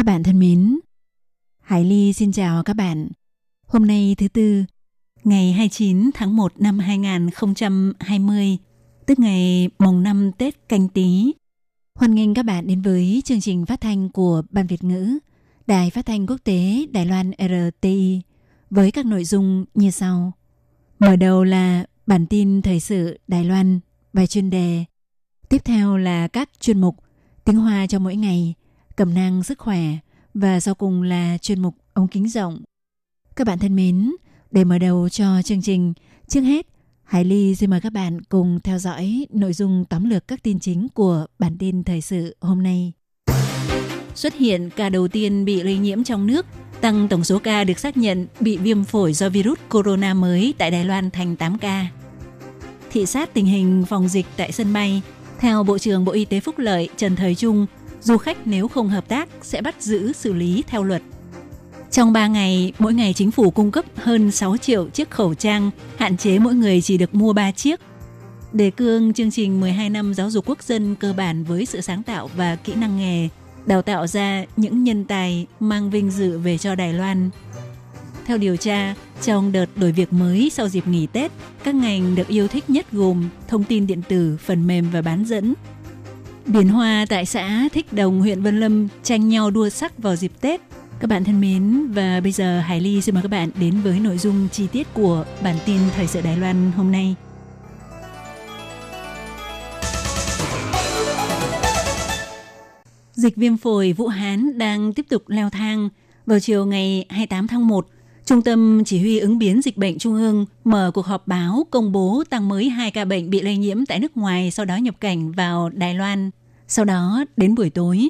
Các bạn thân mến, Hải Ly xin chào các bạn. Hôm nay thứ Tư, ngày 29 tháng 1 năm 2020, tức ngày mùng năm Tết Canh Tý. Hoan nghênh các bạn đến với chương trình phát thanh của Ban Việt ngữ, Đài Phát thanh Quốc tế Đài Loan RTI với các nội dung như sau. Mở đầu là bản tin thời sự Đài Loan, bài chuyên đề. Tiếp theo là các chuyên mục tiếng Hoa cho mỗi ngày, cẩm nang sức khỏe và sau cùng là chuyên mục ống kính rộng. Các bạn thân mến, để mở đầu cho chương trình, trước hết, Hải Ly xin mời các bạn cùng theo dõi nội dung tóm lược các tin chính của bản tin thời sự hôm nay. Xuất hiện ca đầu tiên bị lây nhiễm trong nước, tăng tổng số ca được xác nhận bị viêm phổi do virus corona mới tại Đài Loan thành 8 ca. Thị sát tình hình phòng dịch tại sân bay, theo Bộ trưởng Bộ Y tế Phúc Lợi Trần Thời Trung, du khách nếu không hợp tác sẽ bắt giữ xử lý theo luật. Trong 3 ngày, mỗi ngày chính phủ cung cấp hơn 6 triệu chiếc khẩu trang, hạn chế mỗi người chỉ được mua 3 chiếc. Đề cương chương trình 12 năm giáo dục quốc dân cơ bản với sự sáng tạo và kỹ năng nghề, đào tạo ra những nhân tài mang vinh dự về cho Đài Loan. Theo điều tra, trong đợt đổi việc mới sau dịp nghỉ Tết, các ngành được yêu thích nhất gồm thông tin điện tử, phần mềm và bán dẫn. Biển hoa tại xã Thích Đồng, huyện Vân Lâm tranh nhau đua sắc vào dịp Tết. Các bạn thân mến, và bây giờ Hải Ly xin mời các bạn đến với nội dung chi tiết của bản tin Thời sự Đài Loan hôm nay. Dịch viêm phổi Vũ Hán đang tiếp tục leo thang. Vào chiều ngày 28 tháng 1, Trung tâm Chỉ huy ứng biến dịch bệnh Trung ương mở cuộc họp báo công bố tăng mới 2 ca bệnh bị lây nhiễm tại nước ngoài sau đó nhập cảnh vào Đài Loan. Sau đó, đến buổi tối,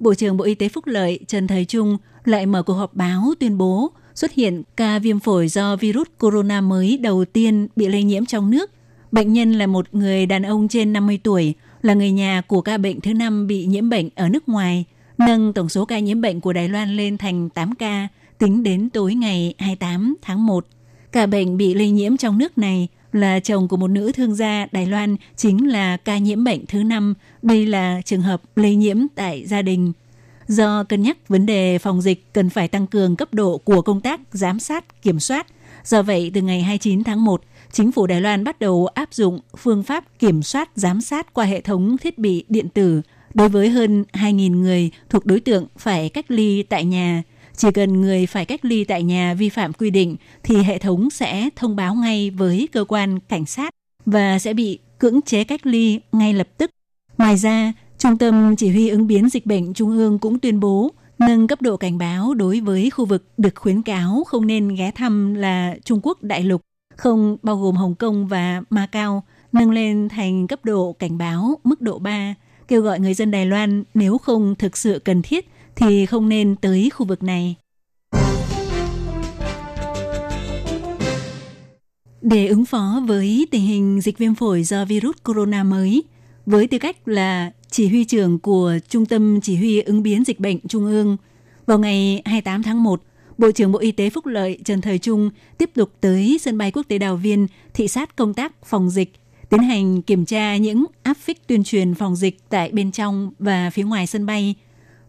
Bộ trưởng Bộ Y tế Phúc Lợi Trần Thời Trung lại mở cuộc họp báo tuyên bố xuất hiện ca viêm phổi do virus corona mới đầu tiên bị lây nhiễm trong nước. Bệnh nhân là một người đàn ông trên 50 tuổi, là người nhà của ca bệnh thứ năm bị nhiễm bệnh ở nước ngoài, nâng tổng số ca nhiễm bệnh của Đài Loan lên thành 8 ca tính đến tối ngày 28 tháng 1. Ca bệnh bị lây nhiễm trong nước này là chồng của một nữ thương gia Đài Loan chính là ca nhiễm bệnh thứ năm. Đây là trường hợp lây nhiễm tại gia đình. Do cân nhắc vấn đề phòng dịch cần phải tăng cường cấp độ của công tác giám sát, kiểm soát. Do vậy, từ ngày 29 tháng 1, chính phủ Đài Loan bắt đầu áp dụng phương pháp kiểm soát giám sát qua hệ thống thiết bị điện tử đối với hơn 2.000 người thuộc đối tượng phải cách ly tại nhà. Chỉ cần người phải cách ly tại nhà vi phạm quy định thì hệ thống sẽ thông báo ngay với cơ quan cảnh sát và sẽ bị cưỡng chế cách ly ngay lập tức. Ngoài ra, Trung tâm Chỉ huy ứng biến dịch bệnh Trung ương cũng tuyên bố nâng cấp độ cảnh báo đối với khu vực được khuyến cáo không nên ghé thăm là Trung Quốc đại lục, không bao gồm Hồng Kông và Macau, nâng lên thành cấp độ cảnh báo mức độ 3, kêu gọi người dân Đài Loan nếu không thực sự cần thiết thì không nên tới khu vực này. Để ứng phó với tình hình dịch viêm phổi do virus corona mới, với tư cách là chỉ huy trưởng của Trung tâm Chỉ huy ứng biến dịch bệnh Trung ương, vào ngày 28 tháng 1, Bộ trưởng Bộ Y tế Phúc Lợi Trần Thời Trung tiếp tục tới sân bay quốc tế Đào Viên thị sát công tác phòng dịch, tiến hành kiểm tra những áp phích tuyên truyền phòng dịch tại bên trong và phía ngoài sân bay,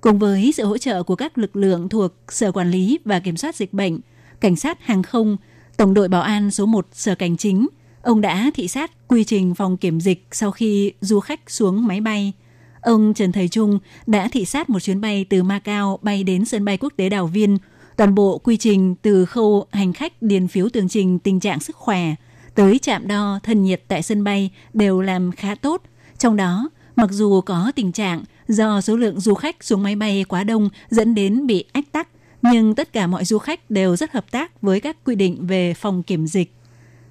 cùng với sự hỗ trợ của các lực lượng thuộc Sở Quản lý và Kiểm soát Dịch bệnh, Cảnh sát Hàng không, Tổng đội Bảo an số 1 Sở Cảnh chính, ông đã thị sát quy trình phòng kiểm dịch sau khi du khách xuống máy bay. Ông Trần Thời Trung đã thị sát một chuyến bay từ Macau bay đến sân bay quốc tế Đào Viên. Toàn bộ quy trình từ khâu hành khách điền phiếu tường trình tình trạng sức khỏe tới trạm đo thân nhiệt tại sân bay đều làm khá tốt. Trong đó, mặc dù có tình trạng do số lượng du khách xuống máy bay quá đông dẫn đến bị ách tắc, nhưng tất cả mọi du khách đều rất hợp tác với các quy định về phòng kiểm dịch.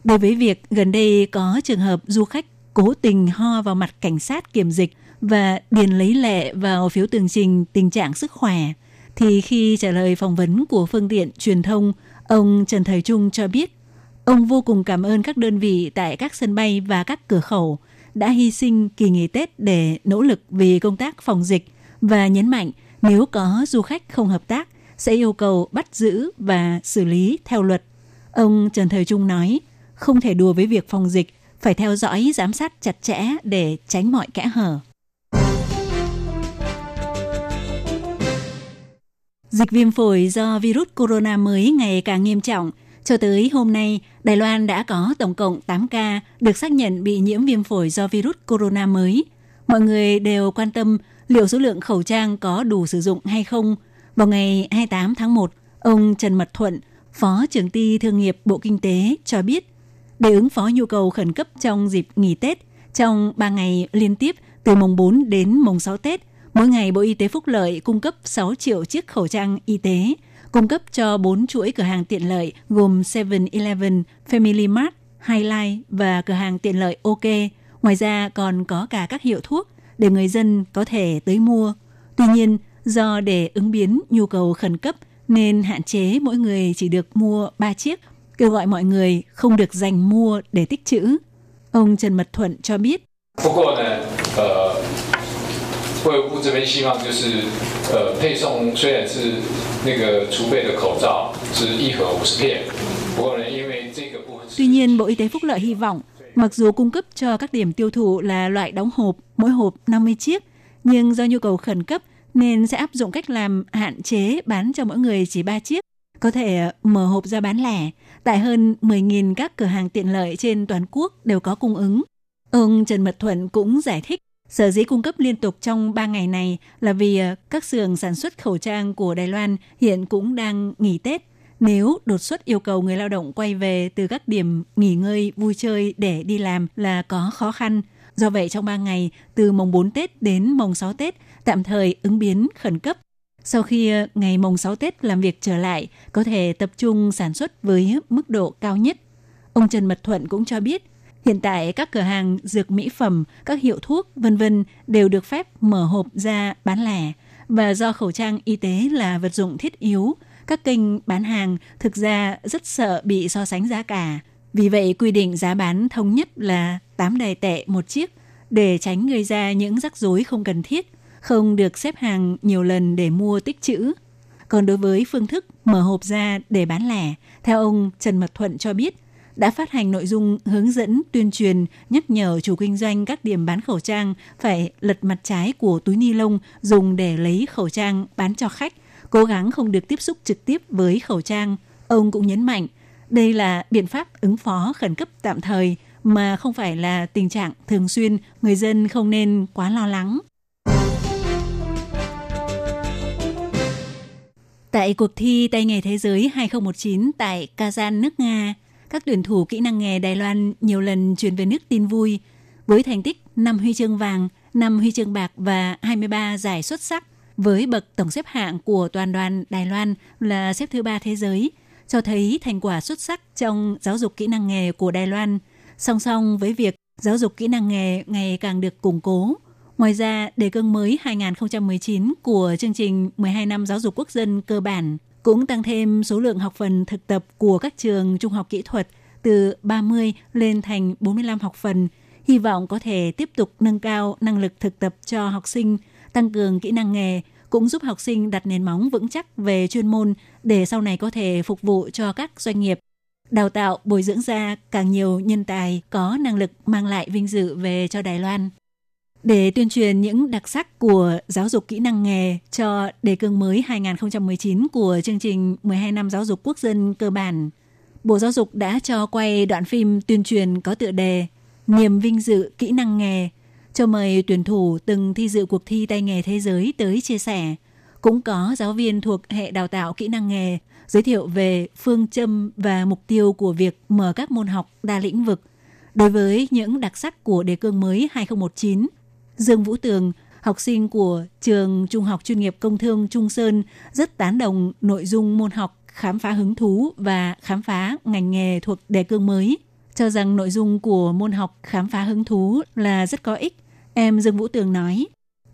Đối với việc gần đây có trường hợp du khách cố tình ho vào mặt cảnh sát kiểm dịch và điền lấy lệ vào phiếu tường trình tình trạng sức khỏe. Thì khi trả lời phỏng vấn của phương tiện truyền thông, ông Trần Thời Trung cho biết ông vô cùng cảm ơn các đơn vị tại các sân bay và các cửa khẩu đã hy sinh kỳ nghỉ Tết để nỗ lực vì công tác phòng dịch và nhấn mạnh nếu có du khách không hợp tác sẽ yêu cầu bắt giữ và xử lý theo luật. Ông Trần Thời Trung nói, không thể đùa với việc phòng dịch, phải theo dõi, giám sát chặt chẽ để tránh mọi kẽ hở. Dịch viêm phổi do virus corona mới ngày càng nghiêm trọng. Cho tới hôm nay, Đài Loan đã có tổng cộng 8 ca được xác nhận bị nhiễm viêm phổi do virus corona mới. Mọi người đều quan tâm liệu số lượng khẩu trang có đủ sử dụng hay không. Vào ngày 28 tháng 1, ông Trần Mật Thuận, Phó trưởng ty thương nghiệp Bộ Kinh tế cho biết, để ứng phó nhu cầu khẩn cấp trong dịp nghỉ Tết, trong 3 ngày liên tiếp từ mùng 4 đến mùng 6 Tết, mỗi ngày Bộ Y tế Phúc Lợi cung cấp 6 triệu chiếc khẩu trang y tế, cung cấp cho 4 chuỗi cửa hàng tiện lợi gồm 7-Eleven, Family Mart, Highlight và cửa hàng tiện lợi OK. Ngoài ra còn có cả các hiệu thuốc để người dân có thể tới mua. Tuy nhiên, do để ứng biến nhu cầu khẩn cấp nên hạn chế mỗi người chỉ được mua 3 chiếc, kêu gọi mọi người không được dành mua để tích trữ. Ông Trần Mật Thuận cho biết. 不过呢，呃， 卫福部这边希望就是，呃，配送虽然是那个储备的口罩是一盒五十片，不过呢，因为这个部分。Tuy nhiên, Bộ Y tế Phúc Lợi hy vọng Mặc dù cung cấp cho các điểm tiêu thụ là loại đóng hộp, mỗi hộp 50 chiếc, nhưng do nhu cầu khẩn cấp nên sẽ áp dụng cách làm hạn chế bán cho mỗi người chỉ 3 chiếc. Có thể mở hộp ra bán lẻ, tại hơn 10.000 các cửa hàng tiện lợi trên toàn quốc đều có cung ứng. Ông Trần Mật Thuận cũng giải thích Sở dĩ cung cấp liên tục trong 3 ngày này là vì ờ, các xưởng sản xuất khẩu trang của Đài Loan hiện cũng đang nghỉ Tết nếu đột xuất yêu cầu người lao động quay về từ các điểm nghỉ ngơi, vui chơi để đi làm là có khó khăn. Do vậy trong 3 ngày, từ mùng 4 Tết đến mùng 6 Tết, tạm thời ứng biến khẩn cấp. Sau khi ờ, ngày mùng 6 Tết làm việc trở lại, có thể tập trung sản xuất với mức độ cao nhất. Ông Trần Mật Thuận cũng cho biết, hiện tại các cửa hàng dược mỹ phẩm, các hiệu thuốc, vân vân đều được phép mở hộp ra bán lẻ. Và do khẩu trang y tế là vật dụng thiết yếu, các kênh bán hàng thực ra rất sợ bị so sánh giá cả. Vì vậy quy định giá bán thống nhất là 8 đài tệ một chiếc để tránh gây ra những rắc rối không cần thiết, không được xếp hàng nhiều lần để mua tích trữ. Còn đối với phương thức mở hộp ra để bán lẻ, theo ông Trần Mật Thuận cho biết, đã phát hành nội dung hướng dẫn tuyên truyền nhắc nhở chủ kinh doanh các điểm bán khẩu trang phải lật mặt trái của túi ni lông dùng để lấy khẩu trang bán cho khách cố gắng không được tiếp xúc trực tiếp với khẩu trang. Ông cũng nhấn mạnh, đây là biện pháp ứng phó khẩn cấp tạm thời mà không phải là tình trạng thường xuyên, người dân không nên quá lo lắng. Tại cuộc thi tay nghề thế giới 2019 tại Kazan, nước Nga, các tuyển thủ kỹ năng nghề Đài Loan nhiều lần chuyển về nước tin vui với thành tích 5 huy chương vàng, 5 huy chương bạc và 23 giải xuất sắc với bậc tổng xếp hạng của toàn đoàn Đài Loan là xếp thứ ba thế giới, cho thấy thành quả xuất sắc trong giáo dục kỹ năng nghề của Đài Loan, song song với việc giáo dục kỹ năng nghề ngày càng được củng cố. Ngoài ra, đề cương mới 2019 của chương trình 12 năm giáo dục quốc dân cơ bản cũng tăng thêm số lượng học phần thực tập của các trường trung học kỹ thuật từ 30 lên thành 45 học phần, hy vọng có thể tiếp tục nâng cao năng lực thực tập cho học sinh tăng cường kỹ năng nghề cũng giúp học sinh đặt nền móng vững chắc về chuyên môn để sau này có thể phục vụ cho các doanh nghiệp. Đào tạo, bồi dưỡng ra càng nhiều nhân tài có năng lực mang lại vinh dự về cho Đài Loan. Để tuyên truyền những đặc sắc của giáo dục kỹ năng nghề cho đề cương mới 2019 của chương trình 12 năm giáo dục quốc dân cơ bản, Bộ Giáo dục đã cho quay đoạn phim tuyên truyền có tựa đề Niềm vinh dự kỹ năng nghề cho mời tuyển thủ từng thi dự cuộc thi tay nghề thế giới tới chia sẻ. Cũng có giáo viên thuộc hệ đào tạo kỹ năng nghề giới thiệu về phương châm và mục tiêu của việc mở các môn học đa lĩnh vực. Đối với những đặc sắc của đề cương mới 2019, Dương Vũ Tường, học sinh của trường Trung học chuyên nghiệp Công thương Trung Sơn rất tán đồng nội dung môn học khám phá hứng thú và khám phá ngành nghề thuộc đề cương mới cho rằng nội dung của môn học khám phá hứng thú là rất có ích. Em Dương Vũ Tường nói.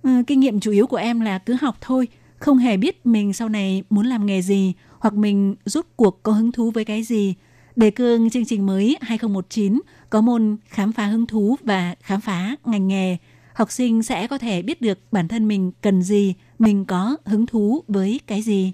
Ờ, kinh nghiệm chủ yếu của em là cứ học thôi, không hề biết mình sau này muốn làm nghề gì hoặc mình rút cuộc có hứng thú với cái gì. Đề cương chương trình mới 2019 có môn khám phá hứng thú và khám phá ngành nghề. Học sinh sẽ có thể biết được bản thân mình cần gì, mình có hứng thú với cái gì.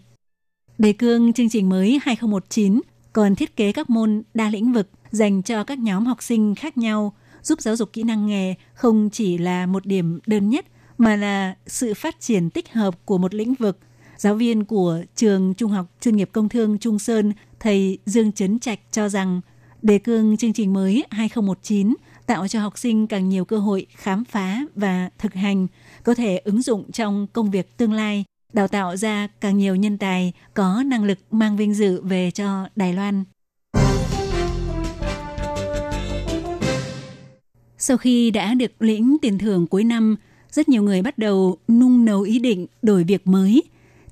Đề cương chương trình mới 2019 còn thiết kế các môn đa lĩnh vực dành cho các nhóm học sinh khác nhau, giúp giáo dục kỹ năng nghề không chỉ là một điểm đơn nhất mà là sự phát triển tích hợp của một lĩnh vực. Giáo viên của trường Trung học chuyên nghiệp công thương Trung Sơn, thầy Dương Trấn Trạch cho rằng đề cương chương trình mới 2019 tạo cho học sinh càng nhiều cơ hội khám phá và thực hành, có thể ứng dụng trong công việc tương lai, đào tạo ra càng nhiều nhân tài có năng lực mang vinh dự về cho Đài Loan. Sau khi đã được lĩnh tiền thưởng cuối năm, rất nhiều người bắt đầu nung nấu ý định đổi việc mới.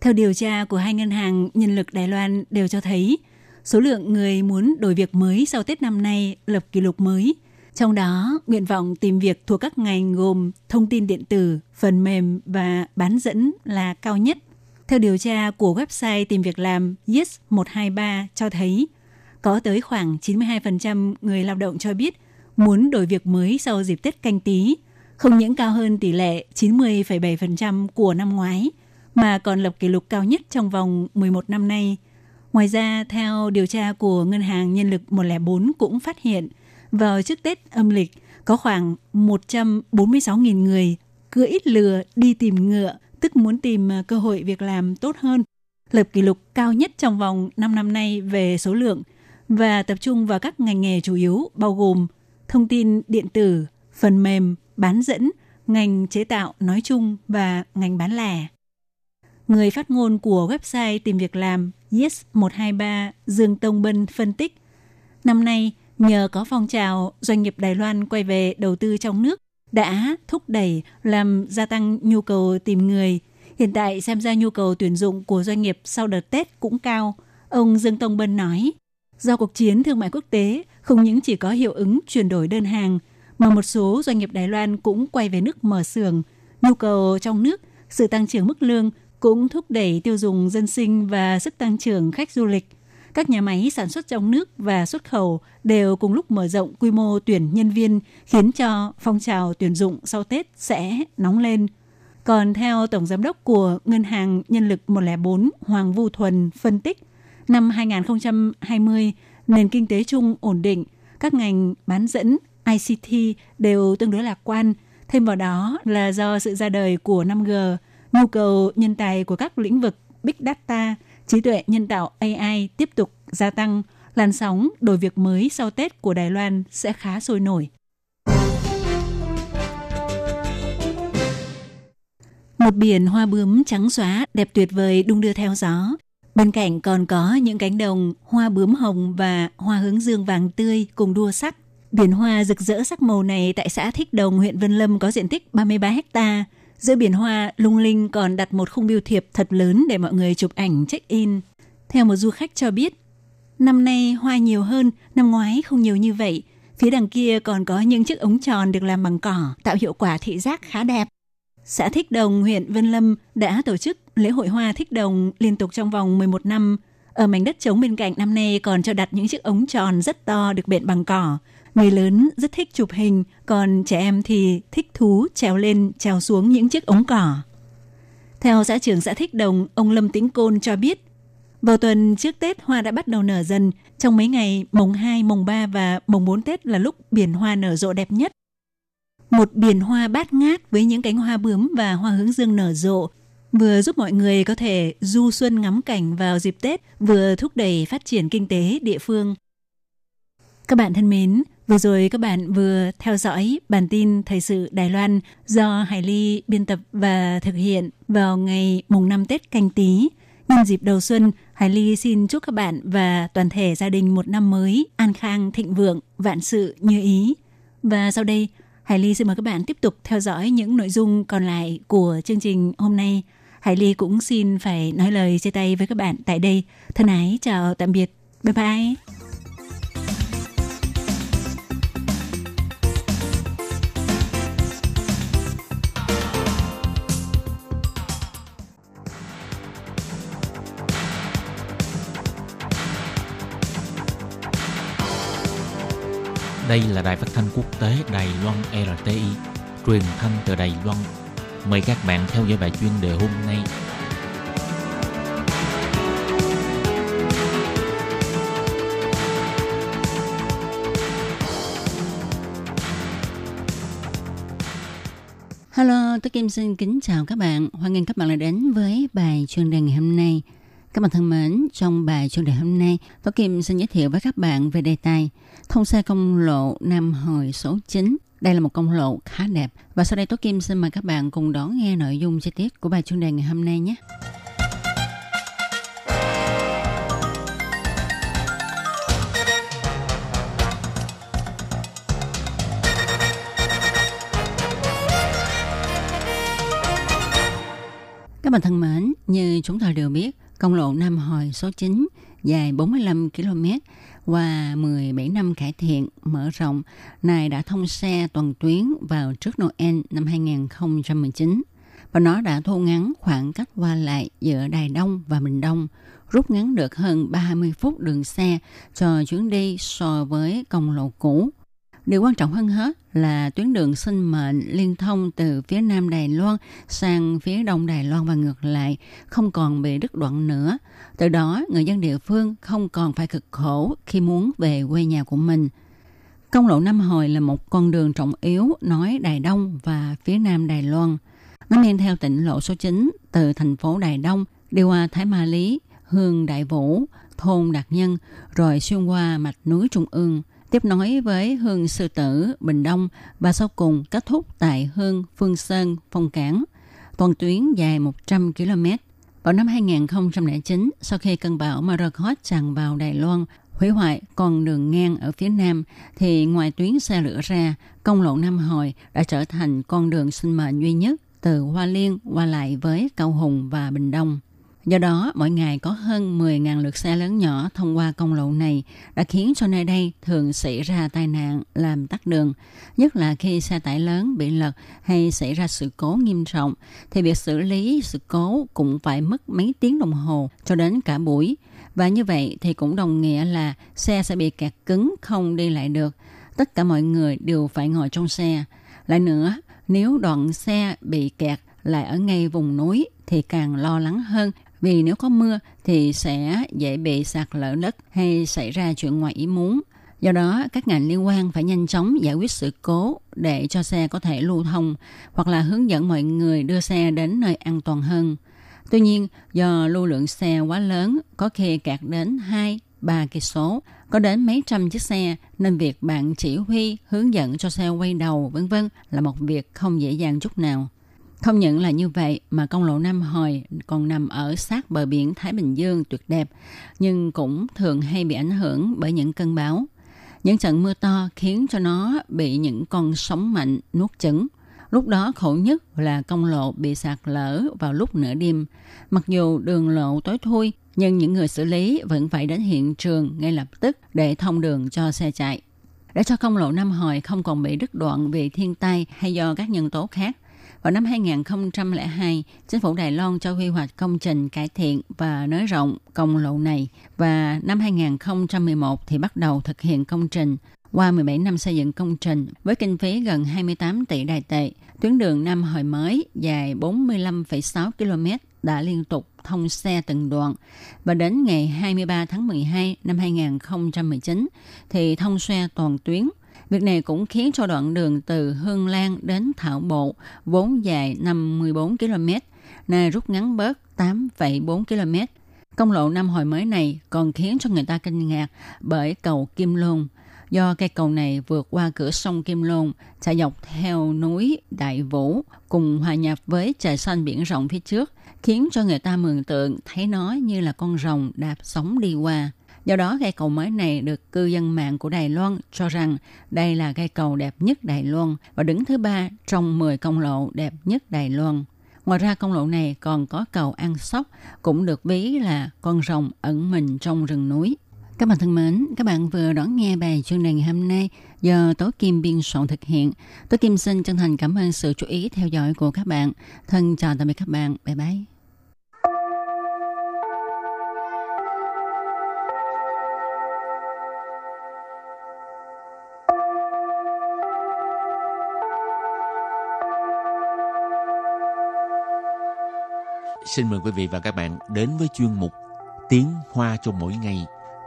Theo điều tra của hai ngân hàng nhân lực Đài Loan đều cho thấy, số lượng người muốn đổi việc mới sau Tết năm nay lập kỷ lục mới. Trong đó, nguyện vọng tìm việc thuộc các ngành gồm thông tin điện tử, phần mềm và bán dẫn là cao nhất. Theo điều tra của website tìm việc làm Yes123 cho thấy, có tới khoảng 92% người lao động cho biết muốn đổi việc mới sau dịp Tết canh tí – không những cao hơn tỷ lệ 90,7% của năm ngoái, mà còn lập kỷ lục cao nhất trong vòng 11 năm nay. Ngoài ra, theo điều tra của Ngân hàng Nhân lực 104 cũng phát hiện, vào trước Tết âm lịch có khoảng 146.000 người cưỡi lừa đi tìm ngựa, tức muốn tìm à, cơ hội việc làm tốt hơn, lập kỷ lục cao nhất trong vòng 5 năm nay về số lượng và tập trung vào các ngành nghề chủ yếu bao gồm thông tin điện tử, phần mềm, bán dẫn, ngành chế tạo nói chung và ngành bán lẻ. Người phát ngôn của website tìm việc làm Yes123 Dương Tông Bân phân tích, năm nay nhờ có phong trào doanh nghiệp Đài Loan quay về đầu tư trong nước đã thúc đẩy làm gia tăng nhu cầu tìm người. Hiện tại xem ra nhu cầu tuyển dụng của doanh nghiệp sau đợt Tết cũng cao. Ông Dương Tông Bân nói, do cuộc chiến thương mại quốc tế không những chỉ có hiệu ứng chuyển đổi đơn hàng mà một số doanh nghiệp Đài Loan cũng quay về nước mở xưởng. Nhu cầu trong nước, sự tăng trưởng mức lương cũng thúc đẩy tiêu dùng dân sinh và sức tăng trưởng khách du lịch. Các nhà máy sản xuất trong nước và xuất khẩu đều cùng lúc mở rộng quy mô tuyển nhân viên, khiến cho phong trào tuyển dụng sau Tết sẽ nóng lên. Còn theo Tổng Giám đốc của Ngân hàng Nhân lực 104 Hoàng Vu Thuần phân tích, năm 2020, nền kinh tế chung ổn định, các ngành bán dẫn, ICT đều tương đối lạc quan. Thêm vào đó là do sự ra đời của 5G, nhu cầu nhân tài của các lĩnh vực Big Data, trí tuệ nhân tạo AI tiếp tục gia tăng, làn sóng đổi việc mới sau Tết của Đài Loan sẽ khá sôi nổi. Một biển hoa bướm trắng xóa đẹp tuyệt vời đung đưa theo gió. Bên cạnh còn có những cánh đồng hoa bướm hồng và hoa hướng dương vàng tươi cùng đua sắc. Biển hoa rực rỡ sắc màu này tại xã Thích Đồng, huyện Vân Lâm có diện tích 33 hectare Giữa biển hoa, lung linh còn đặt một khung biêu thiệp thật lớn để mọi người chụp ảnh check-in. Theo một du khách cho biết, năm nay hoa nhiều hơn, năm ngoái không nhiều như vậy. Phía đằng kia còn có những chiếc ống tròn được làm bằng cỏ, tạo hiệu quả thị giác khá đẹp. Xã Thích Đồng, huyện Vân Lâm đã tổ chức lễ hội hoa Thích Đồng liên tục trong vòng 11 năm. Ở mảnh đất trống bên cạnh năm nay còn cho đặt những chiếc ống tròn rất to được bện bằng cỏ, Người lớn rất thích chụp hình, còn trẻ em thì thích thú trèo lên, trèo xuống những chiếc ống cỏ. Theo xã trưởng xã Thích Đồng, ông Lâm Tĩnh Côn cho biết, vào tuần trước Tết hoa đã bắt đầu nở dần, trong mấy ngày mùng 2, mùng 3 và mùng 4 Tết là lúc biển hoa nở rộ đẹp nhất. Một biển hoa bát ngát với những cánh hoa bướm và hoa hướng dương nở rộ, vừa giúp mọi người có thể du xuân ngắm cảnh vào dịp Tết, vừa thúc đẩy phát triển kinh tế địa phương. Các bạn thân mến, Vừa rồi các bạn vừa theo dõi bản tin Thời sự Đài Loan do Hải Ly biên tập và thực hiện vào ngày mùng 5 Tết canh tí. Nhân dịp đầu xuân, Hải Ly xin chúc các bạn và toàn thể gia đình một năm mới an khang, thịnh vượng, vạn sự như ý. Và sau đây, Hải Ly xin mời các bạn tiếp tục theo dõi những nội dung còn lại của chương trình hôm nay. Hải Ly cũng xin phải nói lời chia tay với các bạn tại đây. Thân ái, chào tạm biệt. Bye bye. Đây là đài phát thanh quốc tế Đài Loan RTI, truyền thanh từ Đài Loan. Mời các bạn theo dõi bài chuyên đề hôm nay. Hello, tôi Kim xin kính chào các bạn. Hoan nghênh các bạn đã đến với bài chuyên đề ngày hôm nay. Các bạn thân mến, trong bài chuyên đề hôm nay, Tố Kim xin giới thiệu với các bạn về đề tài thông xe công lộ Nam Hồi số 9. Đây là một công lộ khá đẹp. Và sau đây Tố Kim xin mời các bạn cùng đón nghe nội dung chi tiết của bài chuyên đề ngày hôm nay nhé. Các bạn thân mến, như chúng ta đều biết, công lộ Nam Hồi số 9 dài 45 km qua 17 năm cải thiện, mở rộng, này đã thông xe toàn tuyến vào trước Noel năm 2019 và nó đã thu ngắn khoảng cách qua lại giữa Đài Đông và Bình Đông, rút ngắn được hơn 30 phút đường xe cho chuyến đi so với công lộ cũ. Điều quan trọng hơn hết là tuyến đường sinh mệnh liên thông từ phía nam Đài Loan sang phía đông Đài Loan và ngược lại không còn bị đứt đoạn nữa. Từ đó, người dân địa phương không còn phải cực khổ khi muốn về quê nhà của mình. Công lộ Nam Hồi là một con đường trọng yếu nối Đài Đông và phía nam Đài Loan. Nó men theo tỉnh lộ số 9 từ thành phố Đài Đông đi qua Thái Ma Lý, Hương Đại Vũ, thôn Đạt Nhân, rồi xuyên qua mạch núi Trung ương – tiếp nối với Hương Sư Tử, Bình Đông và sau cùng kết thúc tại Hương Phương Sơn, Phong Cảng. Toàn tuyến dài 100 km. Vào năm 2009, sau khi cơn bão Marakot tràn vào Đài Loan, hủy hoại con đường ngang ở phía nam, thì ngoài tuyến xe lửa ra, công lộ Nam Hồi đã trở thành con đường sinh mệnh duy nhất từ Hoa Liên qua lại với Cao Hùng và Bình Đông. Do đó, mỗi ngày có hơn 10.000 lượt xe lớn nhỏ thông qua công lộ này đã khiến cho nơi đây thường xảy ra tai nạn làm tắc đường. Nhất là khi xe tải lớn bị lật hay xảy ra sự cố nghiêm trọng, thì việc xử lý sự cố cũng phải mất mấy tiếng đồng hồ cho đến cả buổi. Và như vậy thì cũng đồng nghĩa là xe sẽ bị kẹt cứng không đi lại được. Tất cả mọi người đều phải ngồi trong xe. Lại nữa, nếu đoạn xe bị kẹt lại ở ngay vùng núi thì càng lo lắng hơn vì nếu có mưa thì sẽ dễ bị sạt lở đất hay xảy ra chuyện ngoài ý muốn. Do đó, các ngành liên quan phải nhanh chóng giải quyết sự cố để cho xe có thể lưu thông hoặc là hướng dẫn mọi người đưa xe đến nơi an toàn hơn. Tuy nhiên, do lưu lượng xe quá lớn, có khi kẹt đến 2, 3 cây số, có đến mấy trăm chiếc xe nên việc bạn chỉ huy, hướng dẫn cho xe quay đầu vân vân là một việc không dễ dàng chút nào. Không những là như vậy mà công lộ Nam Hồi còn nằm ở sát bờ biển Thái Bình Dương tuyệt đẹp, nhưng cũng thường hay bị ảnh hưởng bởi những cơn bão. Những trận mưa to khiến cho nó bị những con sóng mạnh nuốt chửng. Lúc đó khổ nhất là công lộ bị sạt lở vào lúc nửa đêm. Mặc dù đường lộ tối thui, nhưng những người xử lý vẫn phải đến hiện trường ngay lập tức để thông đường cho xe chạy. Để cho công lộ Nam Hồi không còn bị đứt đoạn vì thiên tai hay do các nhân tố khác, vào năm 2002, chính phủ Đài Loan cho quy hoạch công trình cải thiện và nới rộng công lộ này và năm 2011 thì bắt đầu thực hiện công trình. Qua 17 năm xây dựng công trình với kinh phí gần 28 tỷ đài tệ, tuyến đường Nam Hồi mới dài 45,6 km đã liên tục thông xe từng đoạn và đến ngày 23 tháng 12 năm 2019 thì thông xe toàn tuyến Việc này cũng khiến cho đoạn đường từ Hương Lan đến Thảo Bộ vốn dài 54 km, nay rút ngắn bớt 8,4 km. Công lộ năm hồi mới này còn khiến cho người ta kinh ngạc bởi cầu Kim Lôn. Do cây cầu này vượt qua cửa sông Kim Lôn, chạy dọc theo núi Đại Vũ, cùng hòa nhập với trời xanh biển rộng phía trước, khiến cho người ta mường tượng thấy nó như là con rồng đạp sóng đi qua. Do đó, cây cầu mới này được cư dân mạng của Đài Loan cho rằng đây là cây cầu đẹp nhất Đài Loan và đứng thứ ba trong 10 công lộ đẹp nhất Đài Loan. Ngoài ra công lộ này còn có cầu An Sóc, cũng được ví là con rồng ẩn mình trong rừng núi. Các bạn thân mến, các bạn vừa đón nghe bài chương trình ngày hôm nay do Tố Kim biên soạn thực hiện. Tố Kim xin chân thành cảm ơn sự chú ý theo dõi của các bạn. Thân chào tạm biệt các bạn. Bye bye. Xin mời quý vị và các bạn đến với chuyên mục Tiếng Hoa cho mỗi ngày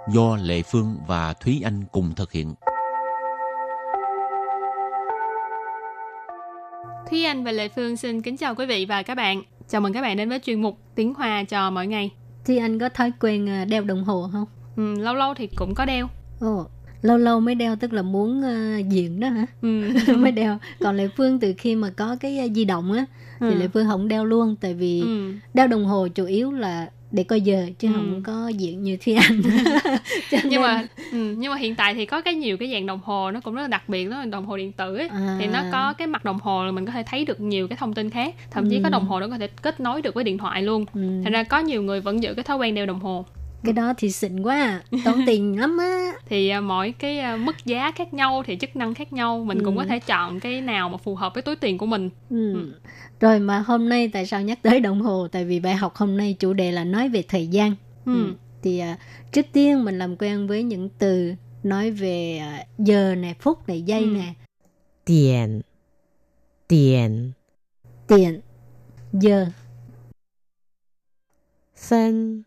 do Lệ Phương và Thúy Anh cùng thực hiện. Thúy Anh và Lệ Phương xin kính chào quý vị và các bạn. Chào mừng các bạn đến với chuyên mục Tiếng Hoa cho mỗi ngày. Thúy Anh có thói quen à, đeo đồng hồ không? Ừ, lâu lâu thì cũng có đeo. Ồ, lâu lâu mới đeo tức là muốn uh, diện đó hả? Ừ. mới đeo. Còn Lệ Phương từ khi mà có cái uh, di động á thì ừ. Lệ Phương không đeo luôn tại vì ừ. đeo đồng hồ chủ yếu là để coi giờ chứ ừ. không có diện như Thúy Anh nhưng nên... mà ừ, nhưng mà hiện tại thì có cái nhiều cái dạng đồng hồ nó cũng rất là đặc biệt đó đồng hồ điện tử ấy. À. thì nó có cái mặt đồng hồ là mình có thể thấy được nhiều cái thông tin khác thậm chí ừ. có đồng hồ nó có thể kết nối được với điện thoại luôn ừ. thành ra có nhiều người vẫn giữ cái thói quen đeo đồng hồ cái đó thì xịn quá tốn tiền lắm á thì uh, mỗi cái uh, mức giá khác nhau thì chức năng khác nhau mình ừ. cũng có thể chọn cái nào mà phù hợp với túi tiền của mình ừ. Ừ. rồi mà hôm nay tại sao nhắc tới đồng hồ tại vì bài học hôm nay chủ đề là nói về thời gian ừ. Ừ. thì uh, trước tiên mình làm quen với những từ nói về uh, giờ nè phút này giây ừ. nè tiền tiền tiền giờ phân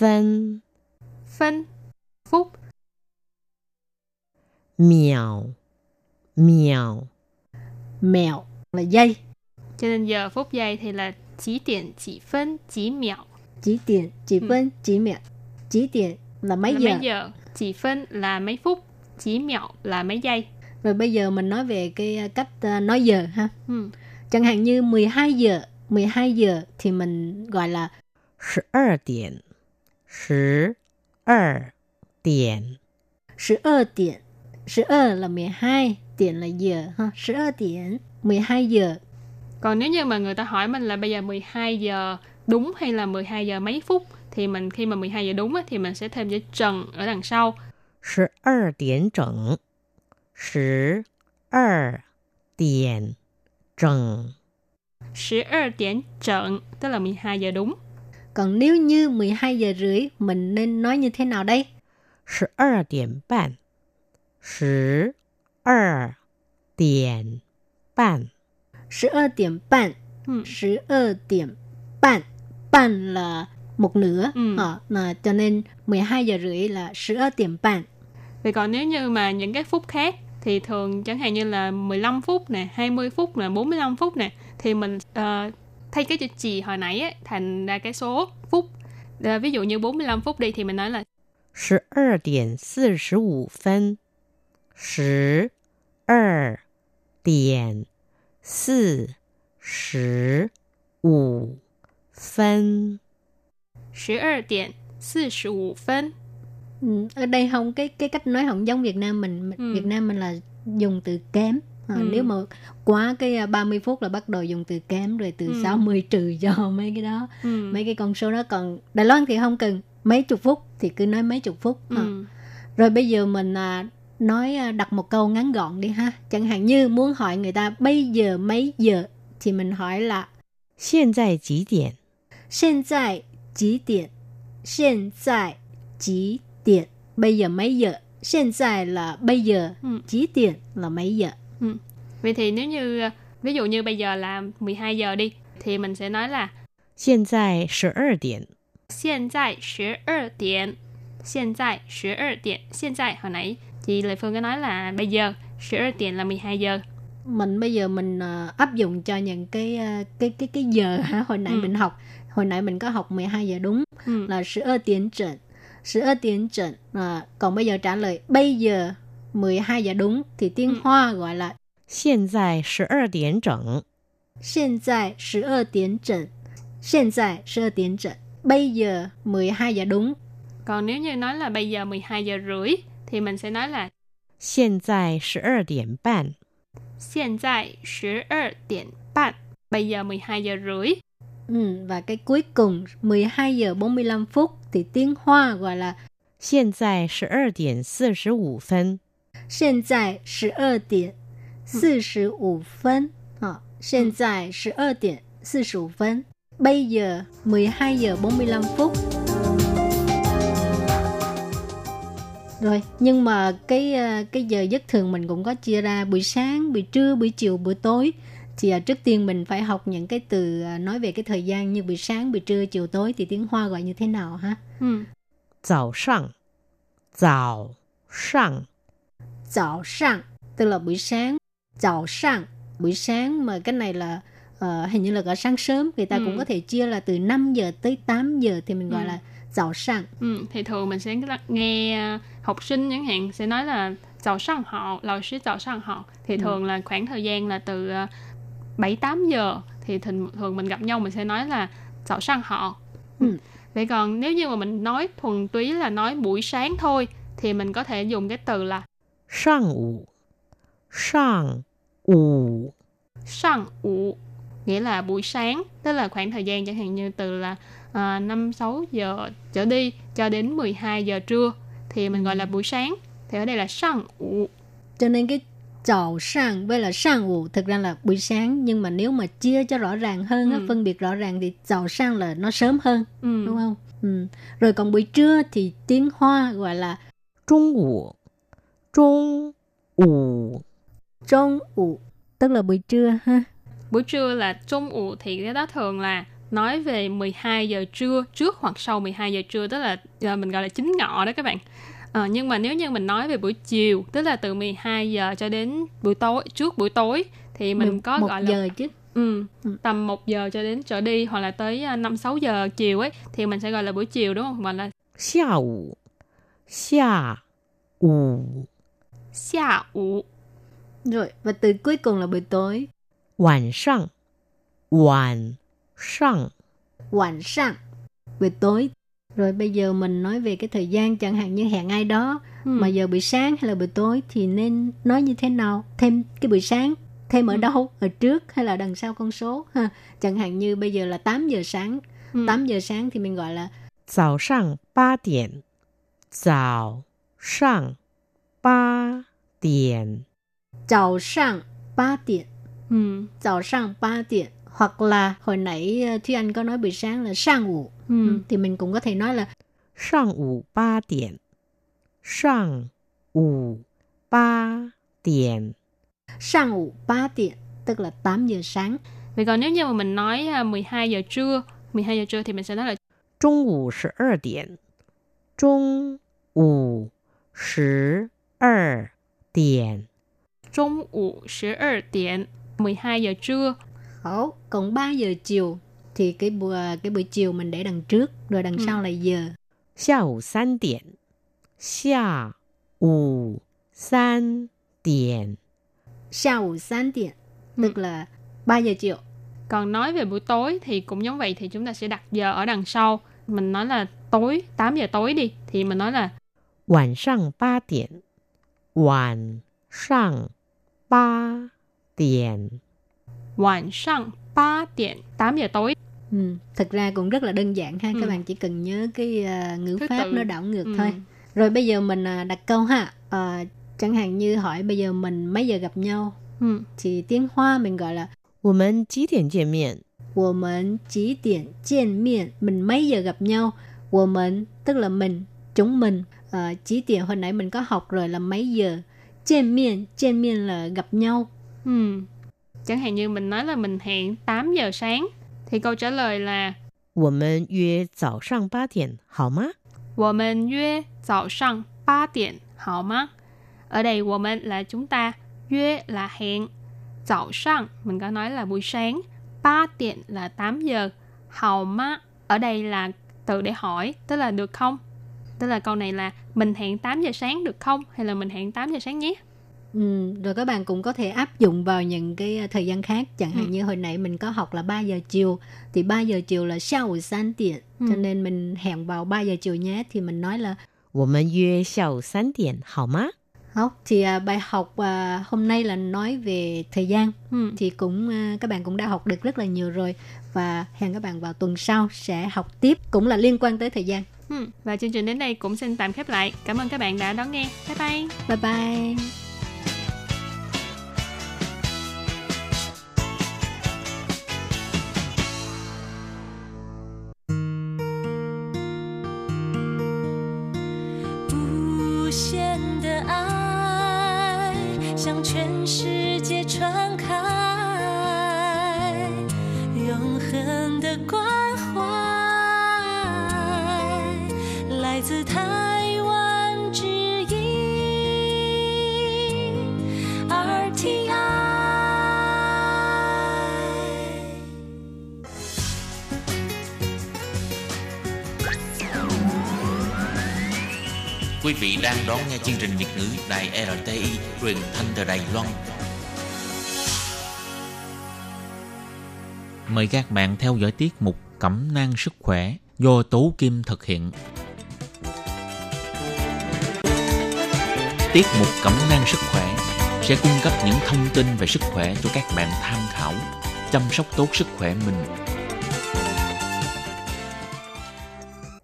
phân. Phân. Phút mèo. Mèo. Mèo là giây cho nên giờ phút giây thì là chỉ tiền chỉ phân chỉ mèo. Chỉ tiền chỉ phân chỉ mèo. Chỉ tiền là mấy là giờ? mấy giờ? Chỉ phân là mấy phút chỉ mèo là mấy giây? Rồi bây giờ mình nói về cái à, cách uh, nói giờ ha. Ừ. chẳng hạn như 12 giờ 12 giờ thì mình gọi là 12 điểm 十二点，十二点，十二 là 12, 点 là giờ ha, 12 điểm, 12 giờ. Còn nếu như mà người ta hỏi mình là bây giờ 12 giờ đúng hay là 12 giờ mấy phút thì mình khi mà 12 giờ đúng thì mình sẽ thêm chữ trần ở đằng sau. 12点整 12点整 12điểm整tức là 12 giờ đúng. Còn nếu như 12 giờ rưỡi, mình nên nói như thế nào đây? 12点半 12点半 12điểm半 12điểm半 半 là một nửa ừ. à, cho nên 12 giờ rưỡi là 12 điểm半 Vậy còn nếu như mà những cái phút khác thì thường chẳng hạn như là 15 phút nè, 20 phút nè, 45 phút nè thì mình uh, thay cái chữ chì hồi nãy ấy, thành ra cái số phút. À, ví dụ như 45 phút đi thì mình nói là 12 điểm 45 phân. 12 điểm 45 phân. 12 điểm 45 phân. Ừ, ở đây không cái cái cách nói không giống Việt Nam mình, ừ. Việt Nam mình là dùng từ kém à, ừ. nếu mà quá cái à, 30 phút là bắt đầu dùng từ kém rồi từ ừ. 60 trừ cho mấy cái đó ừ. mấy cái con số đó còn Đài Loan thì không cần mấy chục phút thì cứ nói mấy chục phút ừ. Ờ. rồi bây giờ mình à, nói à, đặt một câu ngắn gọn đi ha chẳng hạn như muốn hỏi người ta bây giờ mấy giờ thì mình hỏi là hiện tại mấy điểm hiện tại mấy điểm hiện tại mấy điểm bây giờ mấy giờ hiện tại là bây giờ ừ. mấy là mấy giờ Ừ. Vậy thì nếu như ví dụ như bây giờ là 12 giờ đi thì mình sẽ nói là hiện tại 12点现在12点现在12点hiện tại hồi nãy chị Lê Phương có nói là bây giờ 12 điểm là 12 giờ mình bây giờ mình uh, áp dụng cho những cái uh, cái cái cái giờ hả hồi nãy ừ. mình học hồi nãy mình có học 12 giờ đúng ừ. là 12 điểm trận 12 điểm trận à, còn bây giờ trả lời bây giờ 12 giờ đúng thì tiếng ừ. Hoa gọi là hiện tại 12点整现在12点整现在12点整 bây giờ 12 giờ đúng còn nếu như nói là bây giờ 12 giờ rưỡi thì mình sẽ nói là hiện tại 12点半现在12点半 bây giờ 12 giờ rưỡi ừ, và cái cuối cùng 12 giờ 45 phút thì tiếng Hoa gọi là hiện tại 12点45分 现在十二点四十五分啊，现在十二点四十五分。Bây giờ 12 giờ 45 phút. Rồi, nhưng mà cái cái giờ giấc thường mình cũng có chia ra buổi sáng, buổi trưa, buổi chiều, buổi tối thì à, trước tiên mình phải học những cái từ à, nói về cái thời gian như buổi sáng, buổi trưa, chiều tối thì tiếng Hoa gọi như thế nào ha? Ừ.早上，早上， 早上tức là buổi sáng,早上buổi sáng mà cái này là uh, hình như là gọi sáng sớm, người ta Ừ. cũng có thể chia là từ 5 giờ tới 8 giờ thì mình gọi Ừ. là早上. Ừ, thì thường mình sẽ nghe à, học sinh chẳng hạn sẽ nói là早上好, lão sư早上好. Thì Ừ. thường là khoảng thời gian là từ à, 7 8 giờ thì thường, thường mình gặp nhau mình sẽ nói là早上好. Ừ. Vậy còn nếu như mà mình nói thuần túy là nói buổi sáng thôi thì mình có thể dùng cái từ là 上午，上午， sang ủ nghĩa là buổi sáng tức là khoảng thời gian chẳng hạn như từ là à, 5 6 giờ trở đi cho đến 12 giờ trưa thì mình gọi là buổi sáng thì ở đây là sang ủ Cho nên cái早上với là sang ủ thực ra là buổi sáng nhưng mà nếu mà chia cho rõ ràng hơn, á, Ừ. phân biệt rõ ràng thì早上là nó sớm hơn, ừ. đúng không? Ừ. Rồi còn buổi trưa thì tiếng Hoa gọi là 中午， trung ủ. Trung ủ tức là buổi trưa ha. Buổi trưa là trung ủ thì cái đó thường là nói về 12 giờ trưa trước hoặc sau 12 giờ trưa tức là, là mình gọi là chính ngọ đó các bạn. À, nhưng mà nếu như mình nói về buổi chiều tức là từ 12 giờ cho đến buổi tối trước buổi tối thì mình có một gọi là giờ chứ. Ừ, ừ. tầm 1 giờ cho đến trở đi hoặc là tới à, 5 6 giờ chiều ấy thì mình sẽ gọi là buổi chiều đúng không? Mình là xiao. Xiao xia ủ. Rồi và từ cuối cùng là buổi tối, 晚上，晚上， 晚上, buổi tối. Rồi bây giờ mình nói về cái thời gian chẳng hạn như hẹn ai đó Ừ. mà giờ buổi sáng hay là buổi tối thì nên nói như thế nào thêm cái buổi sáng thêm ở Ừ. đâu ở trước hay là đằng sau con số ha chẳng hạn như bây giờ là 8 giờ sáng Ừ. 8 giờ sáng thì mình gọi là 早上八点，早上 八点， chào sang 3 điểm Ừ. chào sang 3 điểm hoặc là hồi nãy ờ, Thúy Anh có nói buổi sáng là sang ngủ Ừ. thì mình cũng có thể nói là 上午八点，上午八点， sang ngủ 3 điểm tức là 8 giờ sáng Vậy còn nếu như mà mình nói à, 12 giờ trưa, 12 giờ trưa thì mình sẽ nói là 中午十 二点，中午十二点， trung ủ 12 điểm, 12 giờ trưa. Hảo, còn 3 giờ chiều thì cái buổi cái buổi chiều mình để đằng trước rồi đằng Ừ. sau là giờ 下午三点，下午三点， 下午 3 điểm Ừ. tức là 3 giờ chiều Còn nói về buổi tối thì cũng giống vậy thì chúng ta sẽ đặt giờ ở đằng sau. Mình nói là tối, 8 giờ tối đi thì mình nói là 晚上八点， 晚上八点， 晚上 3 điểm, 8 giờ tối. Ừ, thật ra cũng rất là đơn giản ha Ừ. các bạn chỉ cần nhớ cái ờ, ngữ Thứ pháp tự. nó đảo ngược Ừ. thôi rồi bây giờ mình à, đặt câu ha Ờ, chẳng hạn như hỏi bây giờ mình mấy giờ gặp nhau Ừ. thì tiếng Hoa mình gọi là 我们几点见面？我们几点见面 mình mấy giờ gặp nhau 我们 tức là mình chúng mình uh, chỉ tiền hồi nãy mình có học rồi là mấy giờ 见面见面 là gặp nhau Ừ. Chẳng hạn như mình nói là mình hẹn 8 giờ sáng thì câu trả lời là 我们约早上八点，好吗？我们约早上8点好吗? Ở đây 我们 là chúng ta, 约 là hẹn, 早上 mình có nói là buổi sáng, 8 điểm là 8 giờ, hào má ở đây là từ để hỏi, tức là được không? Tức là câu này là mình hẹn 8 giờ sáng được không? Hay là mình hẹn 8 giờ sáng nhé? ừ, rồi các bạn cũng có thể áp dụng vào những cái ờ, thời gian khác chẳng hạn Ừ. như hồi nãy mình có học là 3 giờ chiều thì 3 giờ chiều là 下午3点 Ừ. cho nên mình hẹn vào 3 giờ chiều nhé thì mình nói là 我们约下午三点，好吗？ Không, thì à, bài học à, hôm nay là nói về thời gian Ừ. thì cũng à, các bạn cũng đã học được rất là nhiều rồi và hẹn các bạn vào tuần sau sẽ học tiếp cũng là liên quan tới thời gian. Ừ. Và chương trình đến đây cũng xin tạm khép lại. Cảm ơn các bạn đã đón nghe. Bye bye! Bye bye. 无限的爱向全世界传开， 台湾之音 RTI。Quý vị đang đón nghe chương trình Việt ngữ Đài RTI truyền thanh từ Đài Loan. Mời các bạn theo dõi tiết mục Cẩm nang sức khỏe do Tố Kim thực hiện. Tiết mục Cẩm nang sức khỏe sẽ cung cấp những thông tin về sức khỏe cho các bạn tham khảo, chăm sóc tốt sức khỏe mình.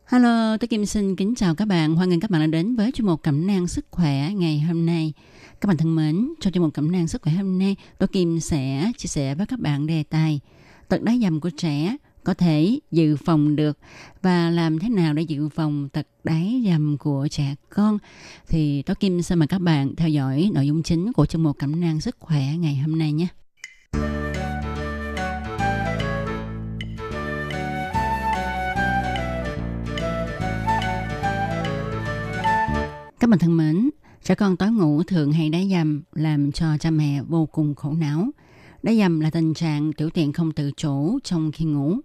Hello, tôi Kim xin kính chào các bạn. Hoan nghênh các bạn đã đến với chuyên mục Cẩm nang sức khỏe ngày hôm nay. Các bạn thân mến, trong chuyên mục Cẩm nang sức khỏe hôm nay, tôi Kim sẽ chia sẻ với các bạn đề tài tật đá dầm của trẻ có thể dự phòng được và làm thế nào để dự phòng tật đáy dầm của trẻ con thì Tố Kim xin mời các bạn theo dõi nội dung chính của chương mục cẩm nang sức khỏe ngày hôm nay nhé. Các bạn thân mến, trẻ con tối ngủ thường hay đáy dầm làm cho cha mẹ vô cùng khổ não. đáy dầm là tình trạng tiểu tiện không tự chủ trong khi ngủ.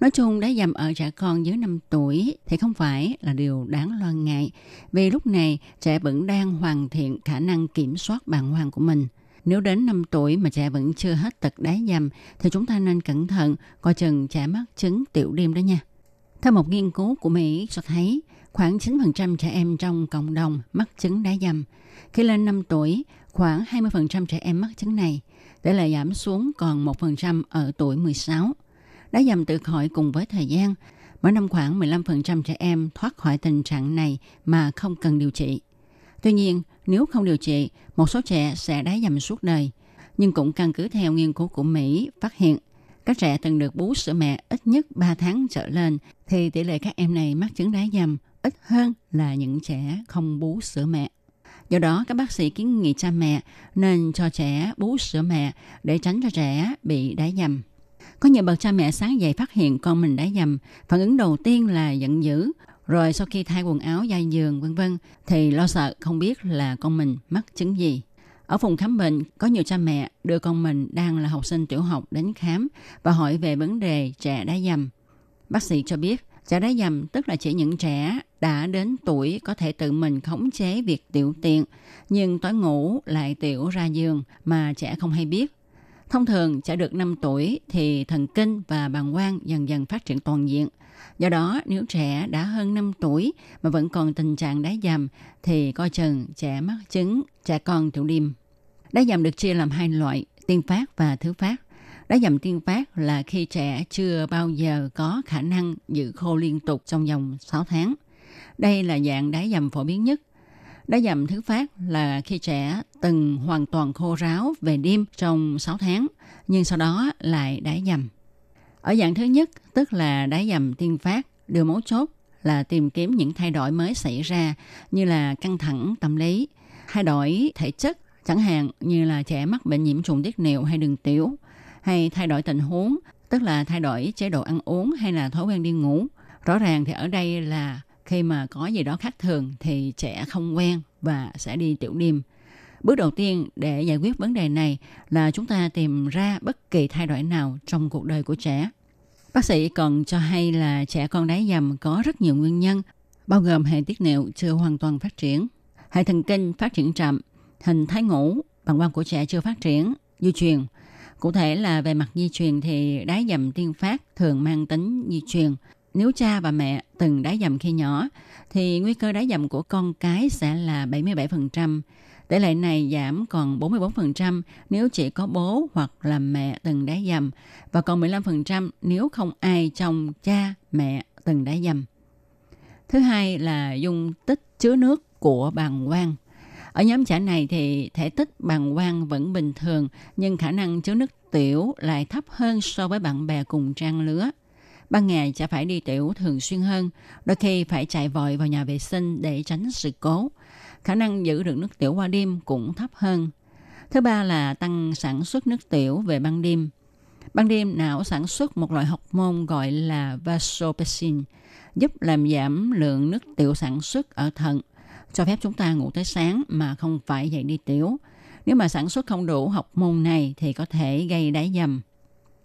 Nói chung đá dầm ở trẻ con dưới 5 tuổi thì không phải là điều đáng lo ngại vì lúc này trẻ vẫn đang hoàn thiện khả năng kiểm soát bàng hoàng của mình. Nếu đến 5 tuổi mà trẻ vẫn chưa hết tật đá dầm thì chúng ta nên cẩn thận coi chừng trẻ mắc chứng tiểu đêm đó nha. Theo một nghiên cứu của Mỹ cho thấy khoảng 9% trẻ em trong cộng đồng mắc chứng đá dầm. Khi lên 5 tuổi, khoảng 20% trẻ em mắc chứng này, để lại giảm xuống còn 1% ở tuổi 16 đã dầm tự khỏi cùng với thời gian. Mỗi năm khoảng 15% trẻ em thoát khỏi tình trạng này mà không cần điều trị. Tuy nhiên, nếu không điều trị, một số trẻ sẽ đá dầm suốt đời. Nhưng cũng căn cứ theo nghiên cứu của Mỹ phát hiện, các trẻ từng được bú sữa mẹ ít nhất 3 tháng trở lên thì tỷ lệ các em này mắc chứng đá dầm ít hơn là những trẻ không bú sữa mẹ. Do đó, các bác sĩ kiến nghị cha mẹ nên cho trẻ bú sữa mẹ để tránh cho trẻ bị đá dầm. Có nhiều bậc cha mẹ sáng dậy phát hiện con mình đã dầm, phản ứng đầu tiên là giận dữ, rồi sau khi thay quần áo dài giường vân vân thì lo sợ không biết là con mình mắc chứng gì. Ở phòng khám bệnh, có nhiều cha mẹ đưa con mình đang là học sinh tiểu học đến khám và hỏi về vấn đề trẻ đá dầm. Bác sĩ cho biết, trẻ đá dầm tức là chỉ những trẻ đã đến tuổi có thể tự mình khống chế việc tiểu tiện, nhưng tối ngủ lại tiểu ra giường mà trẻ không hay biết. Thông thường, trẻ được 5 tuổi thì thần kinh và bàng quang dần dần phát triển toàn diện. Do đó, nếu trẻ đã hơn 5 tuổi mà vẫn còn tình trạng đái dầm thì coi chừng trẻ mắc chứng trẻ con tiểu đêm. Đái dầm được chia làm hai loại, tiên phát và thứ phát. Đái dầm tiên phát là khi trẻ chưa bao giờ có khả năng giữ khô liên tục trong vòng 6 tháng. Đây là dạng đái dầm phổ biến nhất Đá dầm thứ phát là khi trẻ từng hoàn toàn khô ráo về đêm trong 6 tháng, nhưng sau đó lại đá dầm. Ở dạng thứ nhất, tức là đá dầm tiên phát, điều mấu chốt là tìm kiếm những thay đổi mới xảy ra như là căng thẳng tâm lý, thay đổi thể chất, chẳng hạn như là trẻ mắc bệnh nhiễm trùng tiết niệu hay đường tiểu, hay thay đổi tình huống, tức là thay đổi chế độ ăn uống hay là thói quen đi ngủ. Rõ ràng thì ở đây là khi mà có gì đó khác thường thì trẻ không quen và sẽ đi tiểu đêm. Bước đầu tiên để giải quyết vấn đề này là chúng ta tìm ra bất kỳ thay đổi nào trong cuộc đời của trẻ. Bác sĩ còn cho hay là trẻ con đáy dầm có rất nhiều nguyên nhân, bao gồm hệ tiết niệu chưa hoàn toàn phát triển, hệ thần kinh phát triển chậm, hình thái ngủ, bằng quang của trẻ chưa phát triển, di truyền. Cụ thể là về mặt di truyền thì đáy dầm tiên phát thường mang tính di truyền, nếu cha và mẹ từng đá dầm khi nhỏ, thì nguy cơ đá dầm của con cái sẽ là 77%. Tỷ lệ này giảm còn 44% nếu chỉ có bố hoặc là mẹ từng đá dầm và còn 15% nếu không ai trong cha, mẹ từng đá dầm. Thứ hai là dung tích chứa nước của bàng quang. Ở nhóm trẻ này thì thể tích bàng quang vẫn bình thường nhưng khả năng chứa nước tiểu lại thấp hơn so với bạn bè cùng trang lứa. Ban ngày sẽ phải đi tiểu thường xuyên hơn, đôi khi phải chạy vội vào nhà vệ sinh để tránh sự cố. Khả năng giữ được nước tiểu qua đêm cũng thấp hơn. Thứ ba là tăng sản xuất nước tiểu về ban đêm. Ban đêm não sản xuất một loại học môn gọi là vasopressin, giúp làm giảm lượng nước tiểu sản xuất ở thận, cho phép chúng ta ngủ tới sáng mà không phải dậy đi tiểu. Nếu mà sản xuất không đủ học môn này thì có thể gây đáy dầm.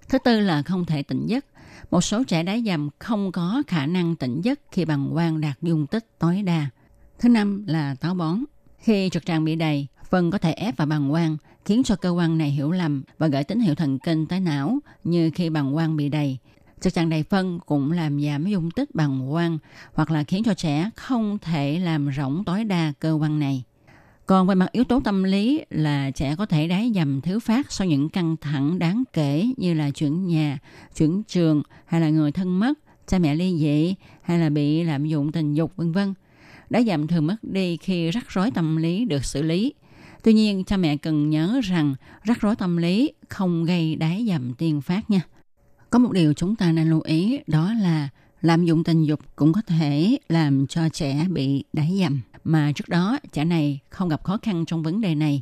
Thứ tư là không thể tỉnh giấc. Một số trẻ đáy dầm không có khả năng tỉnh giấc khi bằng quang đạt dung tích tối đa. Thứ năm là táo bón. Khi trực tràng bị đầy, phân có thể ép vào bằng quang, khiến cho cơ quan này hiểu lầm và gửi tín hiệu thần kinh tới não như khi bằng quang bị đầy. Trực tràng đầy phân cũng làm giảm dung tích bằng quang hoặc là khiến cho trẻ không thể làm rỗng tối đa cơ quan này. Còn về mặt yếu tố tâm lý là trẻ có thể đáy dầm thứ phát sau những căng thẳng đáng kể như là chuyển nhà, chuyển trường hay là người thân mất, cha mẹ ly dị hay là bị lạm dụng tình dục vân vân. Đáy dầm thường mất đi khi rắc rối tâm lý được xử lý. Tuy nhiên, cha mẹ cần nhớ rằng rắc rối tâm lý không gây đáy dầm tiên phát nha. Có một điều chúng ta nên lưu ý đó là lạm dụng tình dục cũng có thể làm cho trẻ bị đáy dầm mà trước đó trẻ này không gặp khó khăn trong vấn đề này.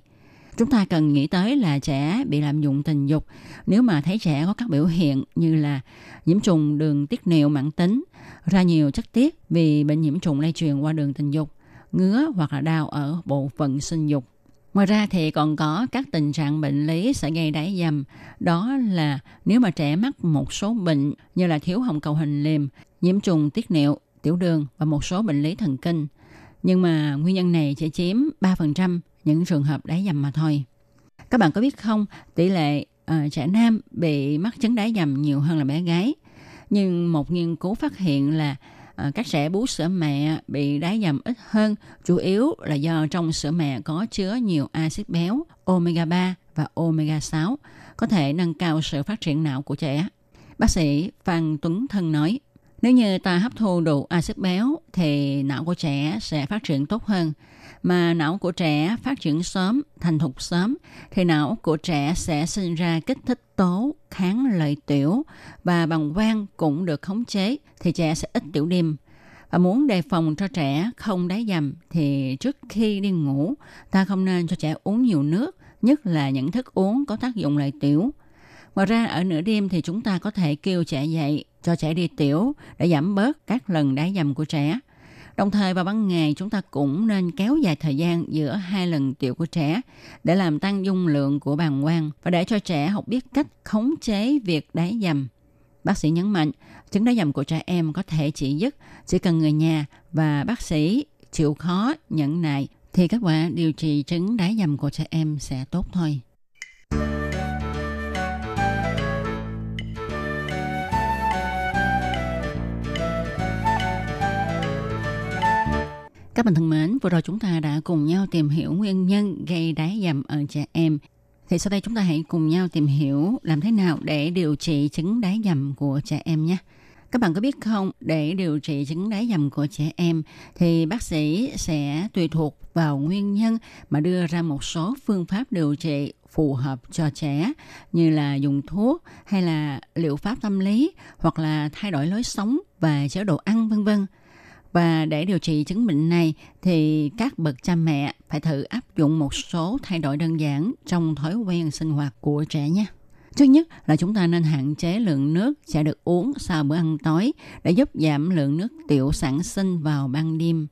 Chúng ta cần nghĩ tới là trẻ bị lạm dụng tình dục nếu mà thấy trẻ có các biểu hiện như là nhiễm trùng đường tiết niệu mãn tính, ra nhiều chất tiết vì bệnh nhiễm trùng lây truyền qua đường tình dục, ngứa hoặc là đau ở bộ phận sinh dục. Ngoài ra thì còn có các tình trạng bệnh lý sẽ gây đáy dầm. Đó là nếu mà trẻ mắc một số bệnh như là thiếu hồng cầu hình liềm, nhiễm trùng tiết niệu, tiểu đường và một số bệnh lý thần kinh. Nhưng mà nguyên nhân này chỉ chiếm 3% những trường hợp đáy dầm mà thôi. Các bạn có biết không, tỷ lệ uh, trẻ nam bị mắc chứng đáy dầm nhiều hơn là bé gái. Nhưng một nghiên cứu phát hiện là uh, các trẻ bú sữa mẹ bị đáy dầm ít hơn, chủ yếu là do trong sữa mẹ có chứa nhiều axit béo, omega 3 và omega 6, có thể nâng cao sự phát triển não của trẻ. Bác sĩ Phan Tuấn Thân nói, nếu như ta hấp thu đủ axit béo thì não của trẻ sẽ phát triển tốt hơn. Mà não của trẻ phát triển sớm, thành thục sớm thì não của trẻ sẽ sinh ra kích thích tố kháng lợi tiểu và bằng quang cũng được khống chế thì trẻ sẽ ít tiểu đêm. Và muốn đề phòng cho trẻ không đáy dầm thì trước khi đi ngủ ta không nên cho trẻ uống nhiều nước, nhất là những thức uống có tác dụng lợi tiểu. Ngoài ra ở nửa đêm thì chúng ta có thể kêu trẻ dậy cho trẻ đi tiểu để giảm bớt các lần đá dầm của trẻ. Đồng thời vào ban ngày chúng ta cũng nên kéo dài thời gian giữa hai lần tiểu của trẻ để làm tăng dung lượng của bàng quang và để cho trẻ học biết cách khống chế việc đáy dầm. Bác sĩ nhấn mạnh, chứng đáy dầm của trẻ em có thể chỉ dứt chỉ cần người nhà và bác sĩ chịu khó, nhẫn nại thì kết quả điều trị chứng đáy dầm của trẻ em sẽ tốt thôi. Các bạn thân mến, vừa rồi chúng ta đã cùng nhau tìm hiểu nguyên nhân gây đái dầm ở trẻ em. Thì sau đây chúng ta hãy cùng nhau tìm hiểu làm thế nào để điều trị chứng đái dầm của trẻ em nhé. Các bạn có biết không, để điều trị chứng đái dầm của trẻ em thì bác sĩ sẽ tùy thuộc vào nguyên nhân mà đưa ra một số phương pháp điều trị phù hợp cho trẻ như là dùng thuốc hay là liệu pháp tâm lý hoặc là thay đổi lối sống và chế độ ăn vân vân. Và để điều trị chứng bệnh này thì các bậc cha mẹ phải thử áp dụng một số thay đổi đơn giản trong thói quen sinh hoạt của trẻ nhé. Thứ nhất là chúng ta nên hạn chế lượng nước sẽ được uống sau bữa ăn tối để giúp giảm lượng nước tiểu sản sinh vào ban đêm.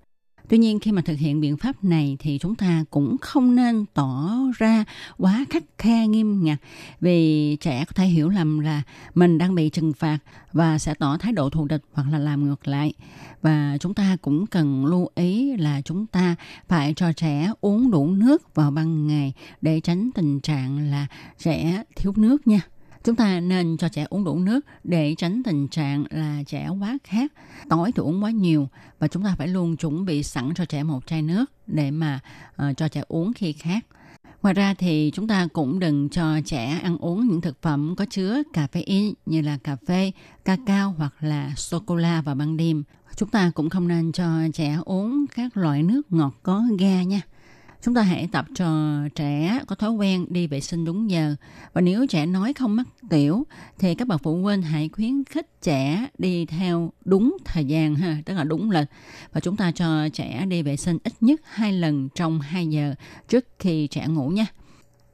Tuy nhiên, khi mà thực hiện biện pháp này thì chúng ta cũng không nên tỏ ra quá khắc khe nghiêm ngặt vì trẻ có thể hiểu lầm là mình đang bị trừng phạt và sẽ tỏ thái độ thù địch hoặc là làm ngược lại. Và chúng ta cũng cần lưu ý là chúng ta phải cho trẻ uống đủ nước vào ban ngày để tránh tình trạng là trẻ thiếu nước nha chúng ta nên cho trẻ uống đủ nước để tránh tình trạng là trẻ quá khát tối thì uống quá nhiều và chúng ta phải luôn chuẩn bị sẵn cho trẻ một chai nước để mà uh, cho trẻ uống khi khát Ngoài ra thì chúng ta cũng đừng cho trẻ ăn uống những thực phẩm có chứa caffeine như là cà phê, cacao hoặc là sô-cô-la vào ban đêm. Chúng ta cũng không nên cho trẻ uống các loại nước ngọt có ga nha chúng ta hãy tập cho trẻ có thói quen đi vệ sinh đúng giờ. Và nếu trẻ nói không mắc tiểu, thì các bậc phụ huynh hãy khuyến khích trẻ đi theo đúng thời gian ha, tức là đúng lịch. Và chúng ta cho trẻ đi vệ sinh ít nhất hai lần trong 2 giờ trước khi trẻ ngủ nha.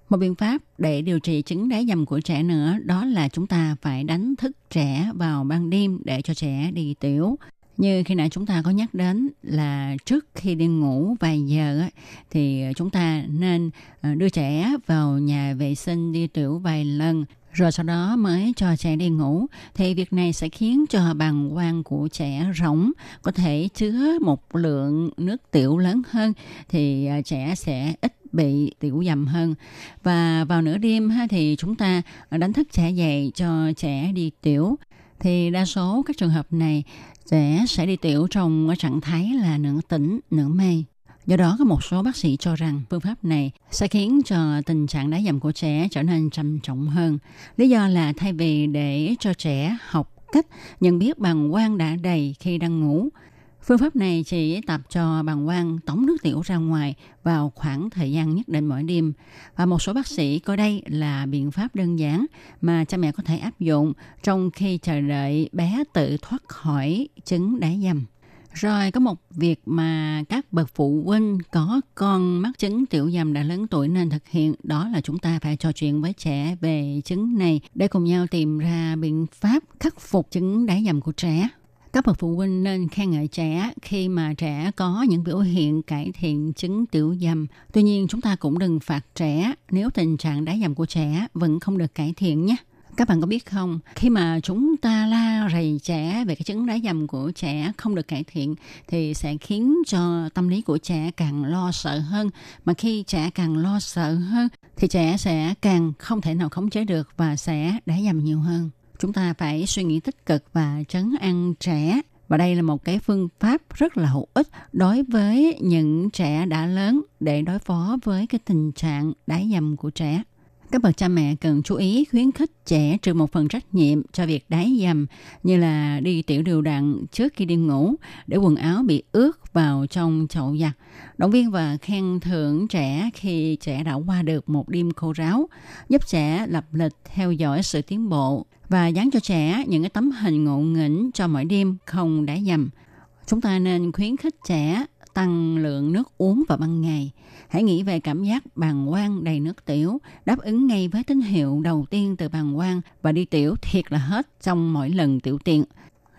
Một biện pháp để điều trị chứng đáy dầm của trẻ nữa đó là chúng ta phải đánh thức trẻ vào ban đêm để cho trẻ đi tiểu. Như khi nãy chúng ta có nhắc đến là trước khi đi ngủ vài giờ thì chúng ta nên ờ, đưa trẻ vào nhà vệ sinh đi tiểu vài lần rồi sau đó mới cho trẻ đi ngủ. Thì việc này sẽ khiến cho bàng quang của trẻ rỗng có thể chứa một lượng nước tiểu lớn hơn thì ờ, trẻ sẽ ít bị tiểu dầm hơn. Và vào nửa đêm ha, thì chúng ta ờ, đánh thức trẻ dậy cho trẻ đi tiểu. Thì đa số các trường hợp này trẻ sẽ đi tiểu trong trạng thái là nửa tỉnh nửa mê Do đó có một số bác sĩ cho rằng phương pháp này sẽ khiến cho tình trạng đá dầm của trẻ trở nên trầm trọng hơn. Lý do là thay vì để cho trẻ học cách nhận biết bằng quang đã đầy khi đang ngủ, Phương pháp này chỉ tập cho bàng quang tống nước tiểu ra ngoài vào khoảng thời gian nhất định mỗi đêm. Và một số bác sĩ coi đây là biện pháp đơn giản mà cha mẹ có thể áp dụng trong khi chờ đợi bé tự thoát khỏi chứng đá dầm. Rồi có một việc mà các bậc phụ huynh có con mắc chứng tiểu dầm đã lớn tuổi nên thực hiện, đó là chúng ta phải trò chuyện với trẻ về chứng này để cùng nhau tìm ra biện pháp khắc phục chứng đá dầm của trẻ các bậc phụ huynh nên khen ngợi trẻ khi mà trẻ có những biểu hiện cải thiện chứng tiểu dầm. Tuy nhiên chúng ta cũng đừng phạt trẻ nếu tình trạng đá dầm của trẻ vẫn không được cải thiện nhé. Các bạn có biết không, khi mà chúng ta la rầy trẻ về cái chứng đá dầm của trẻ không được cải thiện thì sẽ khiến cho tâm lý của trẻ càng lo sợ hơn. Mà khi trẻ càng lo sợ hơn thì trẻ sẽ càng không thể nào khống chế được và sẽ đá dầm nhiều hơn chúng ta phải suy nghĩ tích cực và trấn an trẻ. Và đây là một cái phương pháp rất là hữu ích đối với những trẻ đã lớn để đối phó với cái tình trạng đái dầm của trẻ các bậc cha mẹ cần chú ý khuyến khích trẻ trừ một phần trách nhiệm cho việc đái dầm như là đi tiểu đều đặn trước khi đi ngủ để quần áo bị ướt vào trong chậu giặt. Động viên và khen thưởng trẻ khi trẻ đã qua được một đêm khô ráo, giúp trẻ lập lịch theo dõi sự tiến bộ và dán cho trẻ những cái tấm hình ngộ nghĩnh cho mỗi đêm không đáy dầm. Chúng ta nên khuyến khích trẻ tăng lượng nước uống vào ban ngày. Hãy nghĩ về cảm giác bàng quang đầy nước tiểu, đáp ứng ngay với tín hiệu đầu tiên từ bàng quang và đi tiểu thiệt là hết trong mỗi lần tiểu tiện.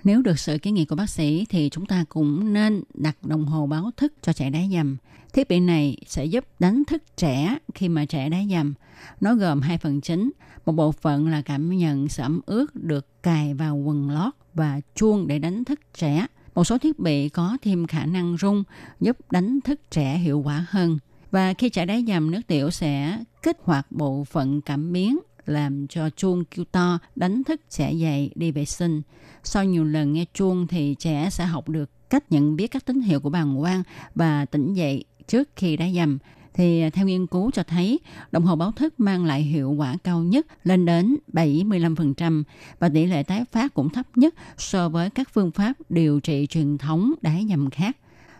Nếu được sự kiến nghị của bác sĩ thì chúng ta cũng nên đặt đồng hồ báo thức cho trẻ đá dầm. Thiết bị này sẽ giúp đánh thức trẻ khi mà trẻ đá dầm. Nó gồm hai phần chính. Một bộ phận là cảm nhận sự ẩm ướt được cài vào quần lót và chuông để đánh thức trẻ. Một số thiết bị có thêm khả năng rung, giúp đánh thức trẻ hiệu quả hơn. Và khi trẻ đáy dầm, nước tiểu sẽ kích hoạt bộ phận cảm biến, làm cho chuông kêu to, đánh thức trẻ dậy đi vệ sinh. Sau nhiều lần nghe chuông thì trẻ sẽ học được cách nhận biết các tín hiệu của bàng quang và tỉnh dậy trước khi đá dầm thì à, theo nghiên cứu cho thấy, đồng hồ báo thức mang lại hiệu quả cao nhất, lên đến 75% và tỷ lệ tái phát cũng thấp nhất so với các phương pháp điều trị truyền thống đá nhầm khác.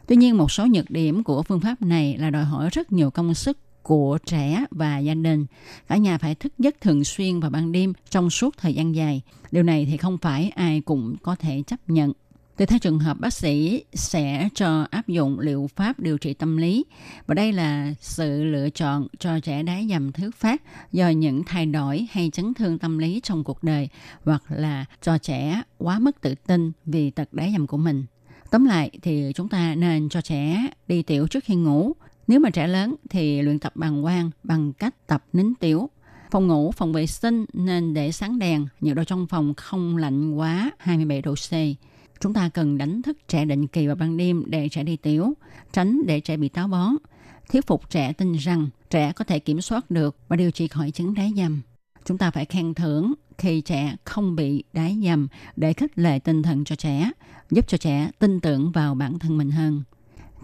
Tuy nhiên, một số nhược điểm của phương pháp này là đòi hỏi rất nhiều công sức của trẻ và gia đình. Cả nhà phải thức giấc thường xuyên vào ban đêm trong suốt thời gian dài. Điều này thì không phải ai cũng có thể chấp nhận. Tùy theo trường hợp bác sĩ sẽ cho áp dụng liệu pháp điều trị tâm lý và đây là sự lựa chọn cho trẻ đái dầm thứ phát do những thay đổi hay chấn thương tâm lý trong cuộc đời hoặc là cho trẻ quá mức tự tin vì tật đái dầm của mình. Tóm lại thì chúng ta nên cho trẻ đi tiểu trước khi ngủ. Nếu mà trẻ lớn thì luyện tập bằng quang bằng cách tập nín tiểu. Phòng ngủ, phòng vệ sinh nên để sáng đèn, nhiệt độ trong phòng không lạnh quá 27 độ C Chúng ta cần đánh thức trẻ định kỳ vào ban đêm để trẻ đi tiểu, tránh để trẻ bị táo bón. Thuyết phục trẻ tin rằng trẻ có thể kiểm soát được và điều trị khỏi chứng đái dầm. Chúng ta phải khen thưởng khi trẻ không bị đái dầm để khích lệ tinh thần cho trẻ, giúp cho trẻ tin tưởng vào bản thân mình hơn.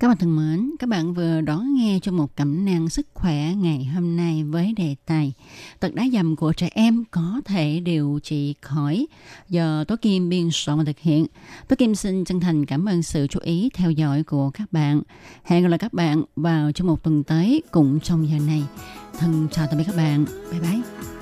Các bạn thân mến, các bạn vừa đón nghe cho một cẩm nang sức khỏe ngày hôm nay với đề tài Tật đá dầm của trẻ em có thể điều trị khỏi do Tố Kim biên soạn và thực hiện. Tố Kim xin chân thành cảm ơn sự chú ý theo dõi của các bạn. Hẹn gặp lại các bạn vào trong một tuần tới cũng trong giờ này. Thân chào tạm biệt các bạn. Bye bye.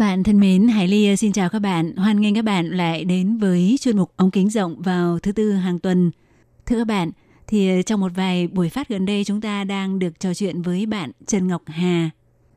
Bạn thân mến, Hải Ly ờ, xin chào các bạn. Hoan nghênh các bạn lại đến với chuyên mục ống kính rộng vào thứ tư hàng tuần. Thưa các bạn, thì ờ, trong một vài buổi phát gần đây chúng ta đang được trò chuyện với bạn Trần Ngọc Hà.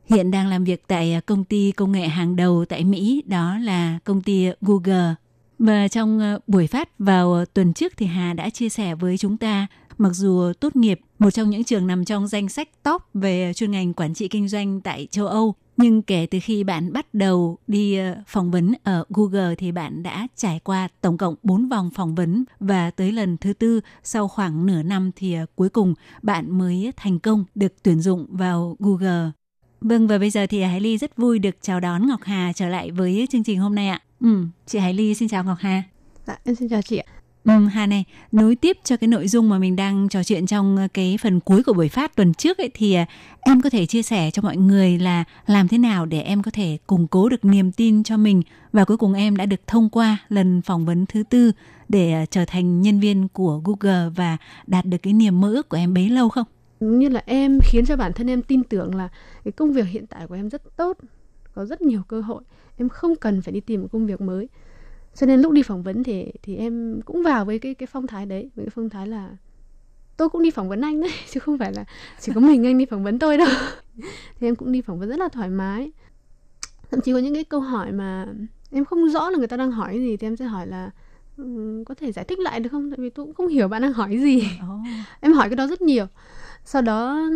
Hiện đang làm việc tại ờ, công ty công nghệ hàng đầu tại Mỹ, đó là công ty Google. Và trong buổi phát vào tuần trước thì Hà đã chia sẻ với chúng ta mặc dù tốt nghiệp một trong những trường nằm trong danh sách top về chuyên ngành quản trị kinh doanh tại châu Âu, nhưng kể từ khi bạn bắt đầu đi ờ, phỏng vấn ở Google thì bạn đã trải qua tổng cộng 4 vòng phỏng vấn và tới lần thứ tư sau khoảng nửa năm thì ờ, cuối cùng bạn mới thành công được tuyển dụng vào Google. Vâng và bây giờ thì Hải Ly rất vui được chào đón Ngọc Hà trở lại với chương trình hôm nay ạ. Ừ, chị Hải Ly xin chào Ngọc Hà. Dạ, em xin chào chị ạ. Ừ, Hà này, nối tiếp cho cái nội dung mà mình đang trò chuyện trong ờ, cái phần cuối của buổi phát tuần trước ấy thì ờ, em có thể chia sẻ cho mọi người là làm thế nào để em có thể củng cố được niềm tin cho mình và cuối cùng em đã được thông qua lần phỏng vấn thứ tư để ờ, trở thành nhân viên của Google và đạt được cái niềm mơ ước của em bấy lâu không? Như là em khiến cho bản thân em tin tưởng là cái công việc hiện tại của em rất tốt, có rất nhiều cơ hội, em không cần phải đi tìm một công việc mới cho nên lúc đi phỏng vấn thì thì em cũng vào với cái cái phong thái đấy với cái phong thái là tôi cũng đi phỏng vấn anh đấy chứ không phải là chỉ có mình anh đi phỏng vấn tôi đâu. Thì em cũng đi phỏng vấn rất là thoải mái. Thậm chí có những cái câu hỏi mà em không rõ là người ta đang hỏi gì thì em sẽ hỏi là um, có thể giải thích lại được không? Tại vì tôi cũng không hiểu bạn đang hỏi gì. Oh. em hỏi cái đó rất nhiều. Sau đó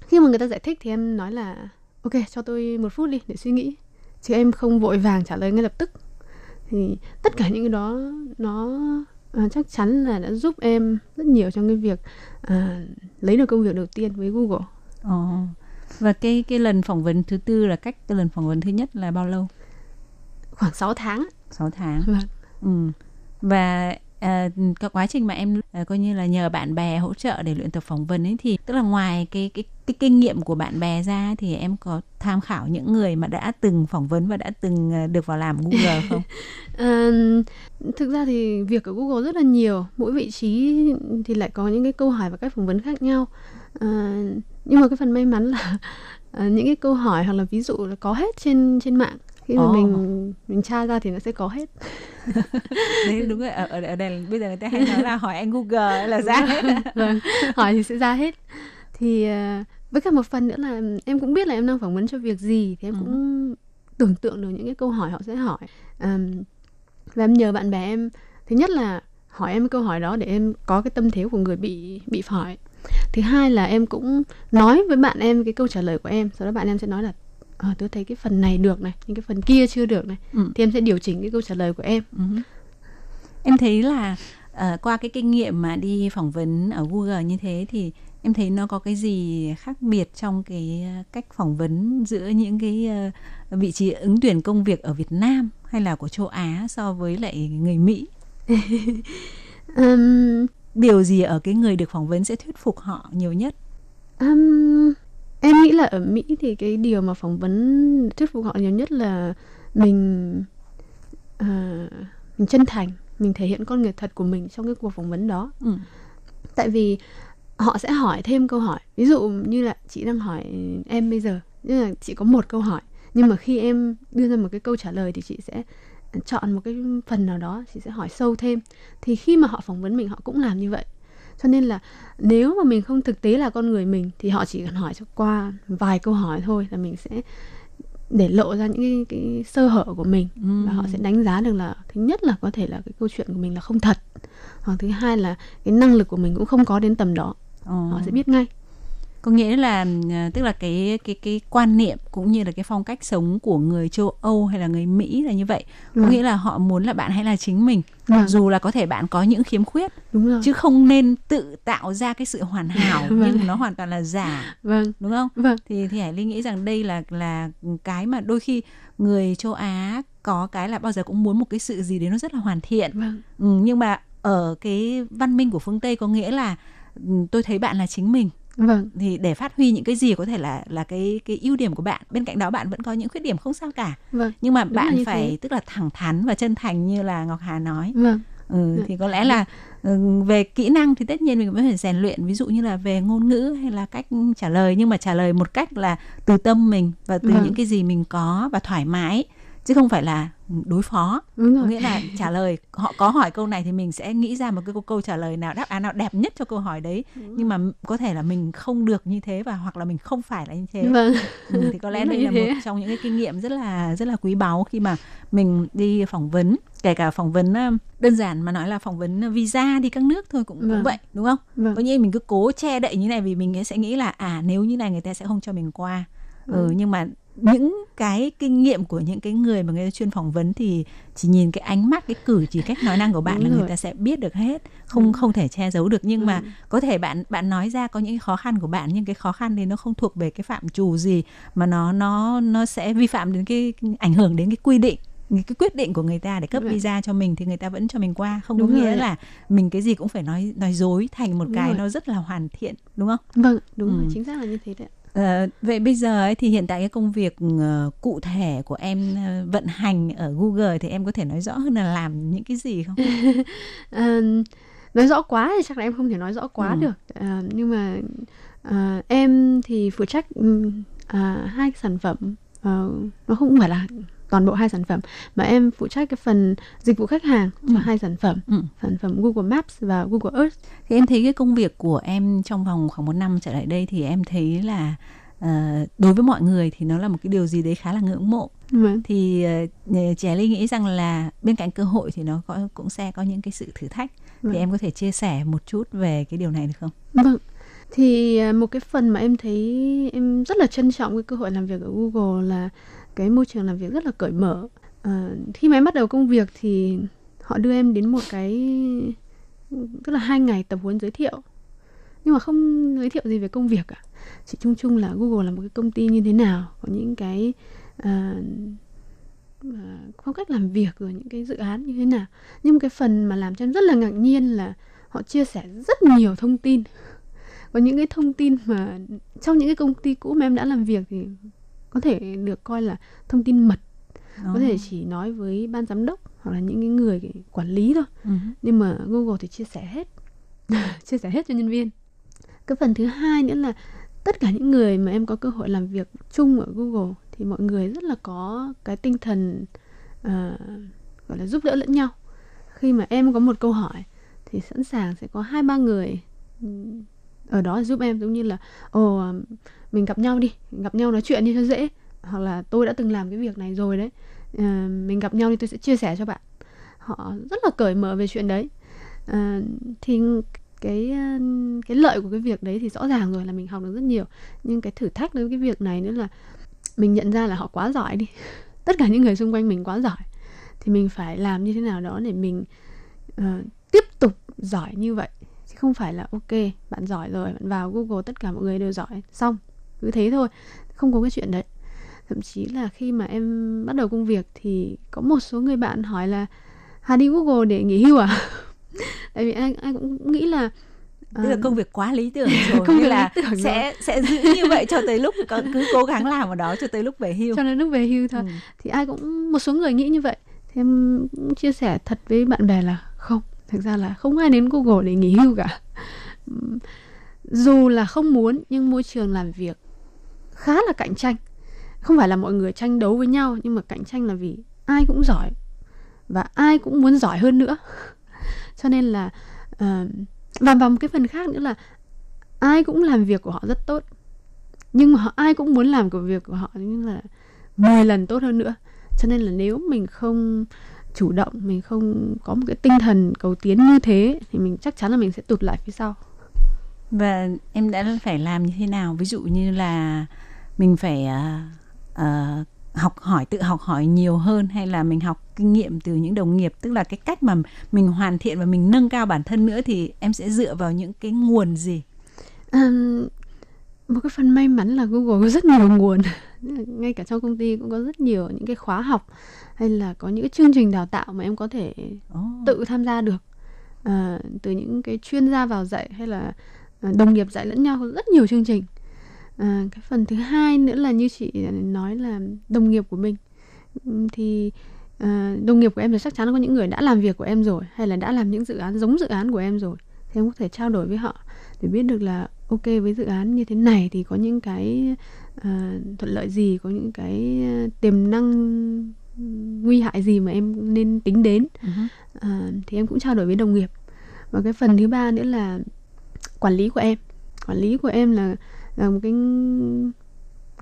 khi mà người ta giải thích thì em nói là ok cho tôi một phút đi để suy nghĩ. Chứ em không vội vàng trả lời ngay lập tức thì tất cả những cái đó nó à, chắc chắn là đã giúp em rất nhiều trong cái việc à, lấy được công việc đầu tiên với Google. Ồ. Và cái cái lần phỏng vấn thứ tư là cách cái lần phỏng vấn thứ nhất là bao lâu? Khoảng 6 tháng. 6 tháng. Vâng. Ừ. Và à, cái quá trình mà em à, coi như là nhờ bạn bè hỗ trợ để luyện tập phỏng vấn ấy thì tức là ngoài cái cái cái kinh nghiệm của bạn bè ra thì em có tham khảo những người mà đã từng phỏng vấn và đã từng à, được vào làm Google không? à, thực ra thì việc ở Google rất là nhiều, mỗi vị trí thì lại có những cái câu hỏi và cách phỏng vấn khác nhau. À, nhưng mà cái phần may mắn là à, những cái câu hỏi hoặc là ví dụ là có hết trên trên mạng khi mà oh. mình mình tra ra thì nó sẽ có hết. Đấy đúng rồi ở, ở đây bây giờ người ta hay nói là hỏi anh google là ra hết. vâng hỏi thì sẽ ra hết. Thì uh, với cả một phần nữa là em cũng biết là em đang phỏng vấn cho việc gì thì em ừ. cũng tưởng tượng được những cái câu hỏi họ sẽ hỏi. Um, và em nhờ bạn bè em thứ nhất là hỏi em câu hỏi đó để em có cái tâm thế của người bị bị hỏi thứ hai là em cũng nói với bạn em cái câu trả lời của em sau đó bạn em sẽ nói là à, tôi thấy cái phần này được này nhưng cái phần kia chưa được này ừ. thì em sẽ điều chỉnh cái câu trả lời của em ừ. em thấy là uh, qua cái kinh nghiệm mà đi phỏng vấn ở Google như thế thì em thấy nó có cái gì khác biệt trong cái ờ, cách phỏng vấn giữa những cái uh, vị trí ứng tuyển công việc ở Việt Nam hay là của châu Á so với lại người Mỹ um, điều gì ở cái người được phỏng vấn sẽ thuyết phục họ nhiều nhất um, em nghĩ là ở mỹ thì cái điều mà phỏng vấn thuyết phục họ nhiều nhất là mình uh, mình chân thành mình thể hiện con người thật của mình trong cái cuộc phỏng vấn đó. Ừ. tại vì họ sẽ hỏi thêm câu hỏi. Ví dụ như là chị đang hỏi em bây giờ như là chị có một câu hỏi nhưng mà khi em đưa ra một cái câu trả lời thì chị sẽ chọn một cái phần nào đó chị sẽ hỏi sâu thêm. Thì khi mà họ phỏng vấn mình họ cũng làm như vậy cho nên là nếu mà mình không thực tế là con người mình thì họ chỉ cần hỏi cho qua vài câu hỏi thôi là mình sẽ để lộ ra những cái, cái sơ hở của mình ừ. và họ sẽ đánh giá được là thứ nhất là có thể là cái câu chuyện của mình là không thật hoặc thứ hai là cái năng lực của mình cũng không có đến tầm đó ừ. họ sẽ biết ngay có nghĩa là ờ, tức là cái cái cái quan niệm cũng như là cái phong cách sống của người châu Âu hay là người Mỹ là như vậy có ừ. nghĩa là họ muốn là bạn hãy là chính mình Vâng. dù là có thể bạn có những khiếm khuyết đúng rồi. chứ không nên tự tạo ra cái sự hoàn hảo Vâng. nhưng nó hoàn toàn là giả vâng. đúng không? Vâng. Thì thì Hải Ly nghĩ rằng đây là là cái mà đôi khi người châu Á có cái là bao giờ cũng muốn một cái sự gì đấy nó rất là hoàn thiện. Vâng. Ừ, nhưng mà ở cái văn minh của phương Tây có nghĩa là ừ, tôi thấy bạn là chính mình vâng thì để phát huy những cái gì có thể là là cái cái ưu điểm của bạn bên cạnh đó bạn vẫn có những khuyết điểm không sao cả vâng nhưng mà Đúng bạn phải thế. tức là thẳng thắn và chân thành như là Ngọc Hà nói vâng ừ, Dạ. thì có lẽ là ừ, về kỹ năng thì tất nhiên mình vẫn phải rèn luyện ví dụ như là về ngôn ngữ hay là cách trả lời nhưng mà trả lời một cách là từ tâm mình và từ Vâng. những cái gì mình có và thoải mái chứ không phải là đối phó. Đúng có rồi nghĩa là trả lời họ có hỏi câu này thì mình sẽ nghĩ ra một cái câu, câu trả lời nào đáp án nào đẹp nhất cho câu hỏi đấy. Nhưng mà có thể là mình không được như thế và hoặc là mình không phải là như thế. Vâng. Ừ, thì có lẽ Đúng là đây là thế. một trong những cái kinh nghiệm rất là rất là quý báu khi mà mình đi phỏng vấn. Kể cả phỏng vấn đơn giản mà nói là phỏng vấn visa đi các nước thôi cũng, cũng Vâng. vậy đúng không? Vâng. Có nghĩa mình cứ cố che đậy như này vì mình sẽ nghĩ là à nếu như này người ta sẽ không cho mình qua. Ừ, Vâng. nhưng mà những cái kinh nghiệm của những cái người mà người ta chuyên phỏng vấn thì chỉ nhìn cái ánh mắt cái cử chỉ cách nói năng của bạn Đúng là người rồi. ta sẽ biết được hết không không thể che giấu được nhưng mà Ừ. có thể bạn bạn nói ra có những khó khăn của bạn nhưng cái khó khăn thì nó không thuộc về cái phạm trù gì mà nó nó nó sẽ vi phạm đến cái ảnh hưởng đến cái quy định cái quyết định của người ta để cấp visa cho mình thì người ta vẫn cho mình qua không Đúng có nghĩa rồi là mình cái gì cũng phải nói nói dối thành một Đúng cái rồi. nó rất là hoàn thiện đúng không vâng đúng rồi Ừ. chính xác là như thế đấy Ờ, vậy bây giờ ấy thì hiện tại cái công việc ờ, cụ thể của em ờ, vận hành ở Google thì em có thể nói rõ hơn là làm những cái gì không? Ờ, nói rõ quá thì chắc là em không thể nói rõ quá Ừ. được Ờ, nhưng mà ờ, em thì phụ trách à, hai sản phẩm Ờ, nó không phải là toàn bộ hai sản phẩm mà em phụ trách cái phần dịch vụ khách hàng cho Ừ. hai sản phẩm Ừ. sản phẩm Google Maps và Google Earth Thì em thấy cái công việc của em trong vòng khoảng một năm trở lại đây thì em thấy là ờ, đối với mọi người thì nó là một cái điều gì đấy khá là ngưỡng mộ. Vâng. Thì uh, trẻ Ly nghĩ rằng là bên cạnh cơ hội thì nó có cũng sẽ có những cái sự thử thách. Vâng. Thì em có thể chia sẻ một chút về cái điều này được không? Vâng. Thì à, một cái phần mà em thấy em rất là trân trọng cái cơ hội làm việc ở Google là cái môi trường làm việc rất là cởi mở. à, khi mà em bắt đầu công việc thì họ đưa em đến một cái tức là hai ngày tập huấn giới thiệu. Nhưng mà không giới thiệu gì về công việc cả chỉ chung chung là Google là một cái công ty như thế nào có những cái à, à, phong cách làm việc rồi những cái dự án như thế nào. Nhưng cái phần mà làm cho em rất là ngạc nhiên là họ chia sẻ rất nhiều thông tin. Có những cái thông tin mà trong những cái công ty cũ mà em đã làm việc thì có thể được coi là thông tin mật có thể chỉ nói với ban giám đốc hoặc là những cái người quản lý thôi. Ừ. nhưng mà Google thì chia sẻ hết chia sẻ hết cho nhân viên. Cái phần thứ hai nữa là tất cả những người mà em có cơ hội làm việc chung ở Google thì mọi người rất là có cái tinh thần à, gọi là giúp đỡ lẫn nhau. Khi mà em có một câu hỏi thì sẵn sàng sẽ có hai ba người ở đó giúp em giống như là ồ ờ, mình gặp nhau đi gặp nhau nói chuyện đi cho dễ. Hoặc là tôi đã từng làm cái việc này rồi đấy à, mình gặp nhau thì tôi sẽ chia sẻ cho bạn. Họ rất là cởi mở về chuyện đấy. À, thì cái cái lợi của cái việc đấy thì rõ ràng rồi là mình học được rất nhiều. Nhưng cái thử thách đối với cái việc này nữa là mình nhận ra là họ quá giỏi đi. Tất cả những người xung quanh mình quá giỏi. Thì mình phải làm như thế nào đó để mình uh, tiếp tục giỏi như vậy không phải là ok bạn giỏi rồi bạn vào google tất cả mọi người đều giỏi xong cứ thế thôi không có cái chuyện đấy thậm chí là khi mà em bắt đầu công việc thì có một số người bạn hỏi là Hà đi Google để nghỉ hưu à? Tại vì ai ai cũng nghĩ là Tức là à, công việc quá lý tưởng rồi Công việc là lý tưởng rồi. sẽ sẽ giữ như vậy cho tới lúc có, cứ cố gắng làm ở đó cho tới lúc về hưu cho nên lúc về hưu thôi Ừ. thì ai cũng một số người nghĩ như vậy thì em cũng chia sẻ thật với bạn bè là không thực ra là không ai đến Google để nghỉ hưu cả. Dù là không muốn nhưng môi trường làm việc khá là cạnh tranh. Không phải là mọi người tranh đấu với nhau nhưng mà cạnh tranh là vì ai cũng giỏi và ai cũng muốn giỏi hơn nữa. Cho nên là uh, và vào một cái phần khác nữa là ai cũng làm việc của họ rất tốt nhưng mà họ, ai cũng muốn làm của việc của họ như là 10 lần tốt hơn nữa. Cho nên là nếu mình không chủ động mình không có một cái tinh thần cầu tiến như thế thì mình chắc chắn là mình sẽ tụt lại phía sau. Và em đã phải làm như thế nào? Ví dụ như là mình phải à, à, học hỏi tự học hỏi nhiều hơn hay là mình học kinh nghiệm từ những đồng nghiệp? Tức là cái cách mà mình hoàn thiện và mình nâng cao bản thân nữa thì em sẽ dựa vào những cái nguồn gì? Um, một cái phần may mắn là Google có rất nhiều nguồn ngay cả trong công ty cũng có rất nhiều những cái khóa học hay là có những cái chương trình đào tạo mà em có thể oh. tự tham gia được. À, từ những cái chuyên gia vào dạy hay là à, đồng nghiệp dạy lẫn nhau rất nhiều chương trình. À, cái phần thứ hai nữa là như chị nói là đồng nghiệp của mình. Thì à, đồng nghiệp của em thì chắc chắn có những người đã làm việc của em rồi hay là đã làm những dự án giống dự án của em rồi thì em có thể trao đổi với họ để biết được là ok với dự án như thế này thì có những cái uh, thuận lợi gì có những cái tiềm năng nguy hại gì mà em nên tính đến? Uh-huh. uh, thì em cũng trao đổi với đồng nghiệp. Và cái phần thứ ba nữa là quản lý của em. Quản lý của em là, là một cái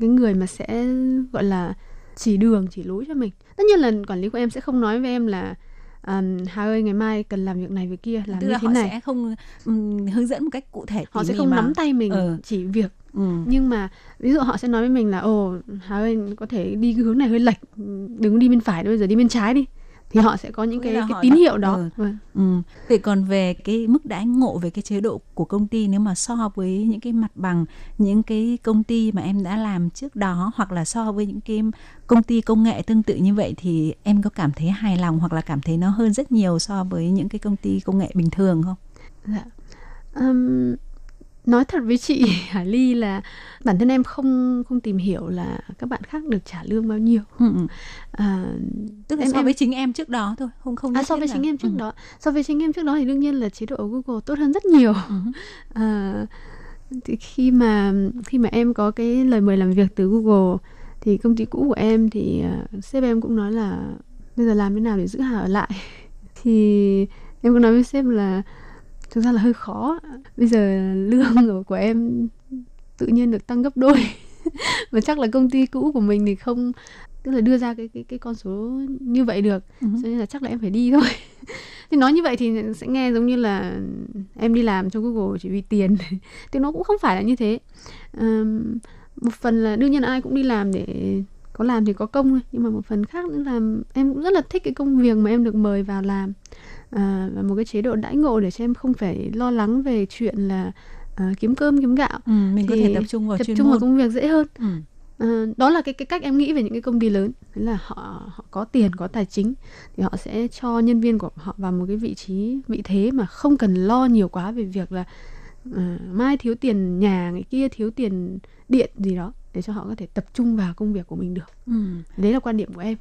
cái người mà sẽ gọi là chỉ đường chỉ lối cho mình. Tất nhiên là quản lý của em sẽ không nói với em là um, Hà ơi ngày mai cần làm việc này việc kia làm Tức như là thế họ này sẽ không um, hướng dẫn một cách cụ thể họ sẽ không mà. nắm tay mình Ừ. chỉ việc Ừ. nhưng mà ví dụ họ sẽ nói với mình là ồ Hà ơi có thể đi cái hướng này hơi lệch đừng đi bên phải bây giờ đi bên trái đi thì họ sẽ có những cái cái tín hiệu đó ừ. Vâng. Ừ. Vậy còn về cái mức đãi ngộ về cái chế độ của công ty nếu mà so với những cái mặt bằng những cái công ty mà em đã làm trước đó hoặc là so với những cái công ty công nghệ tương tự như vậy thì em có cảm thấy hài lòng hoặc là cảm thấy nó hơn rất nhiều so với những cái công ty công nghệ bình thường không? Dạ. Ừm, nói thật với chị Hải Ly là bản thân em không không tìm hiểu là các bạn khác được trả lương bao nhiêu. Ừ. ừ. À, Tức là Em- so em- với chính em trước đó thôi, không không à, so với là- chính em trước ừ. đó, so với chính em trước đó thì đương nhiên là chế độ ở Google tốt hơn rất nhiều. Ừ. À, thì khi mà khi mà em có cái lời mời làm việc từ Google thì công ty cũ của em thì uh, sếp em cũng nói là bây giờ làm thế nào để giữ Hà ở lại thì em cũng nói với sếp là thực ra là hơi khó. Bây giờ lương của, của em tự nhiên được tăng gấp đôi. Và chắc là công ty cũ của mình thì không tức là đưa ra cái cái cái con số như vậy được. Ừ. cho nên là chắc là em phải đi thôi. Thì nói như vậy thì sẽ nghe giống như là em đi làm cho Google chỉ vì tiền. Thì nó cũng không phải là như thế. Một phần là đương nhiên ai cũng đi làm để có làm thì có công thôi. Nhưng mà một phần khác nữa là em cũng rất là thích cái công việc mà em được mời vào làm à, và một cái chế độ đãi ngộ để cho em không phải lo lắng về chuyện là à, kiếm cơm kiếm gạo Ừ, mình có thì thể tập trung vào tập trung môn. vào công việc dễ hơn Ừ. À, đó là cái cái cách em nghĩ về những cái công ty lớn đấy là họ họ có tiền có tài chính thì họ sẽ cho nhân viên của họ vào một cái vị trí vị thế mà không cần lo nhiều quá về việc là à, mai thiếu tiền nhà người kia thiếu tiền điện gì đó để cho họ có thể tập trung vào công việc của mình được Ừ. đấy là quan điểm của em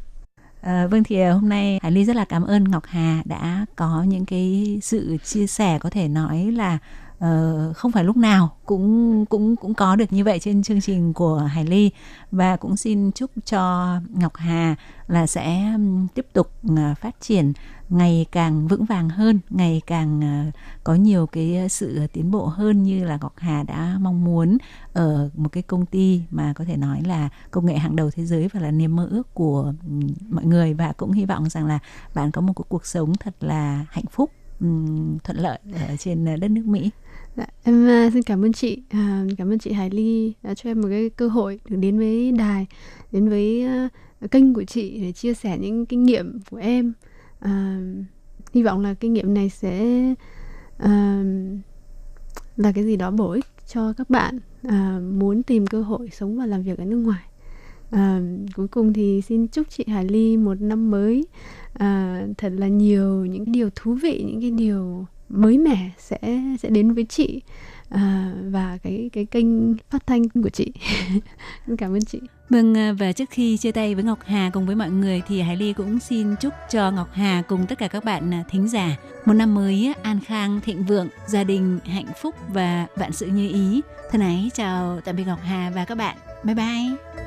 À, vâng thì ờ, hôm nay Hải Ly rất là cảm ơn Ngọc Hà đã có những cái sự chia sẻ có thể nói là uh, không phải lúc nào cũng cũng cũng có được như vậy trên chương trình của Hải Ly và cũng xin chúc cho Ngọc Hà là sẽ tiếp tục uh, phát triển ngày càng vững vàng hơn, ngày càng uh, có nhiều cái sự tiến bộ hơn như là Ngọc Hà đã mong muốn ở một cái công ty mà có thể nói là công nghệ hàng đầu thế giới và là niềm mơ ước của mọi người và cũng hy vọng rằng là bạn có một cuộc sống thật là hạnh phúc thuận lợi ở trên đất nước Mỹ. Dạ, em à, xin cảm ơn chị. À, cảm ơn chị Hải Ly đã cho em một cái cơ hội được đến với đài đến với à, kênh của chị để chia sẻ những kinh nghiệm của em. À, hy vọng là kinh nghiệm này sẽ à, là cái gì đó bổ ích cho các bạn à, muốn tìm cơ hội sống và làm việc ở nước ngoài. À, cuối cùng thì xin chúc chị Hải Ly một năm mới. À, thật là nhiều những điều thú vị những cái điều mới mẻ sẽ sẽ đến với chị à, và cái cái kênh phát thanh của chị cảm ơn chị Vâng, à, và trước khi chia tay với Ngọc Hà cùng với mọi người thì Hải Ly cũng xin chúc cho Ngọc Hà cùng tất cả các bạn à, thính giả một năm mới an khang, thịnh vượng, gia đình hạnh phúc và vạn sự như ý. Thân ái chào tạm biệt Ngọc Hà và các bạn. Bye bye.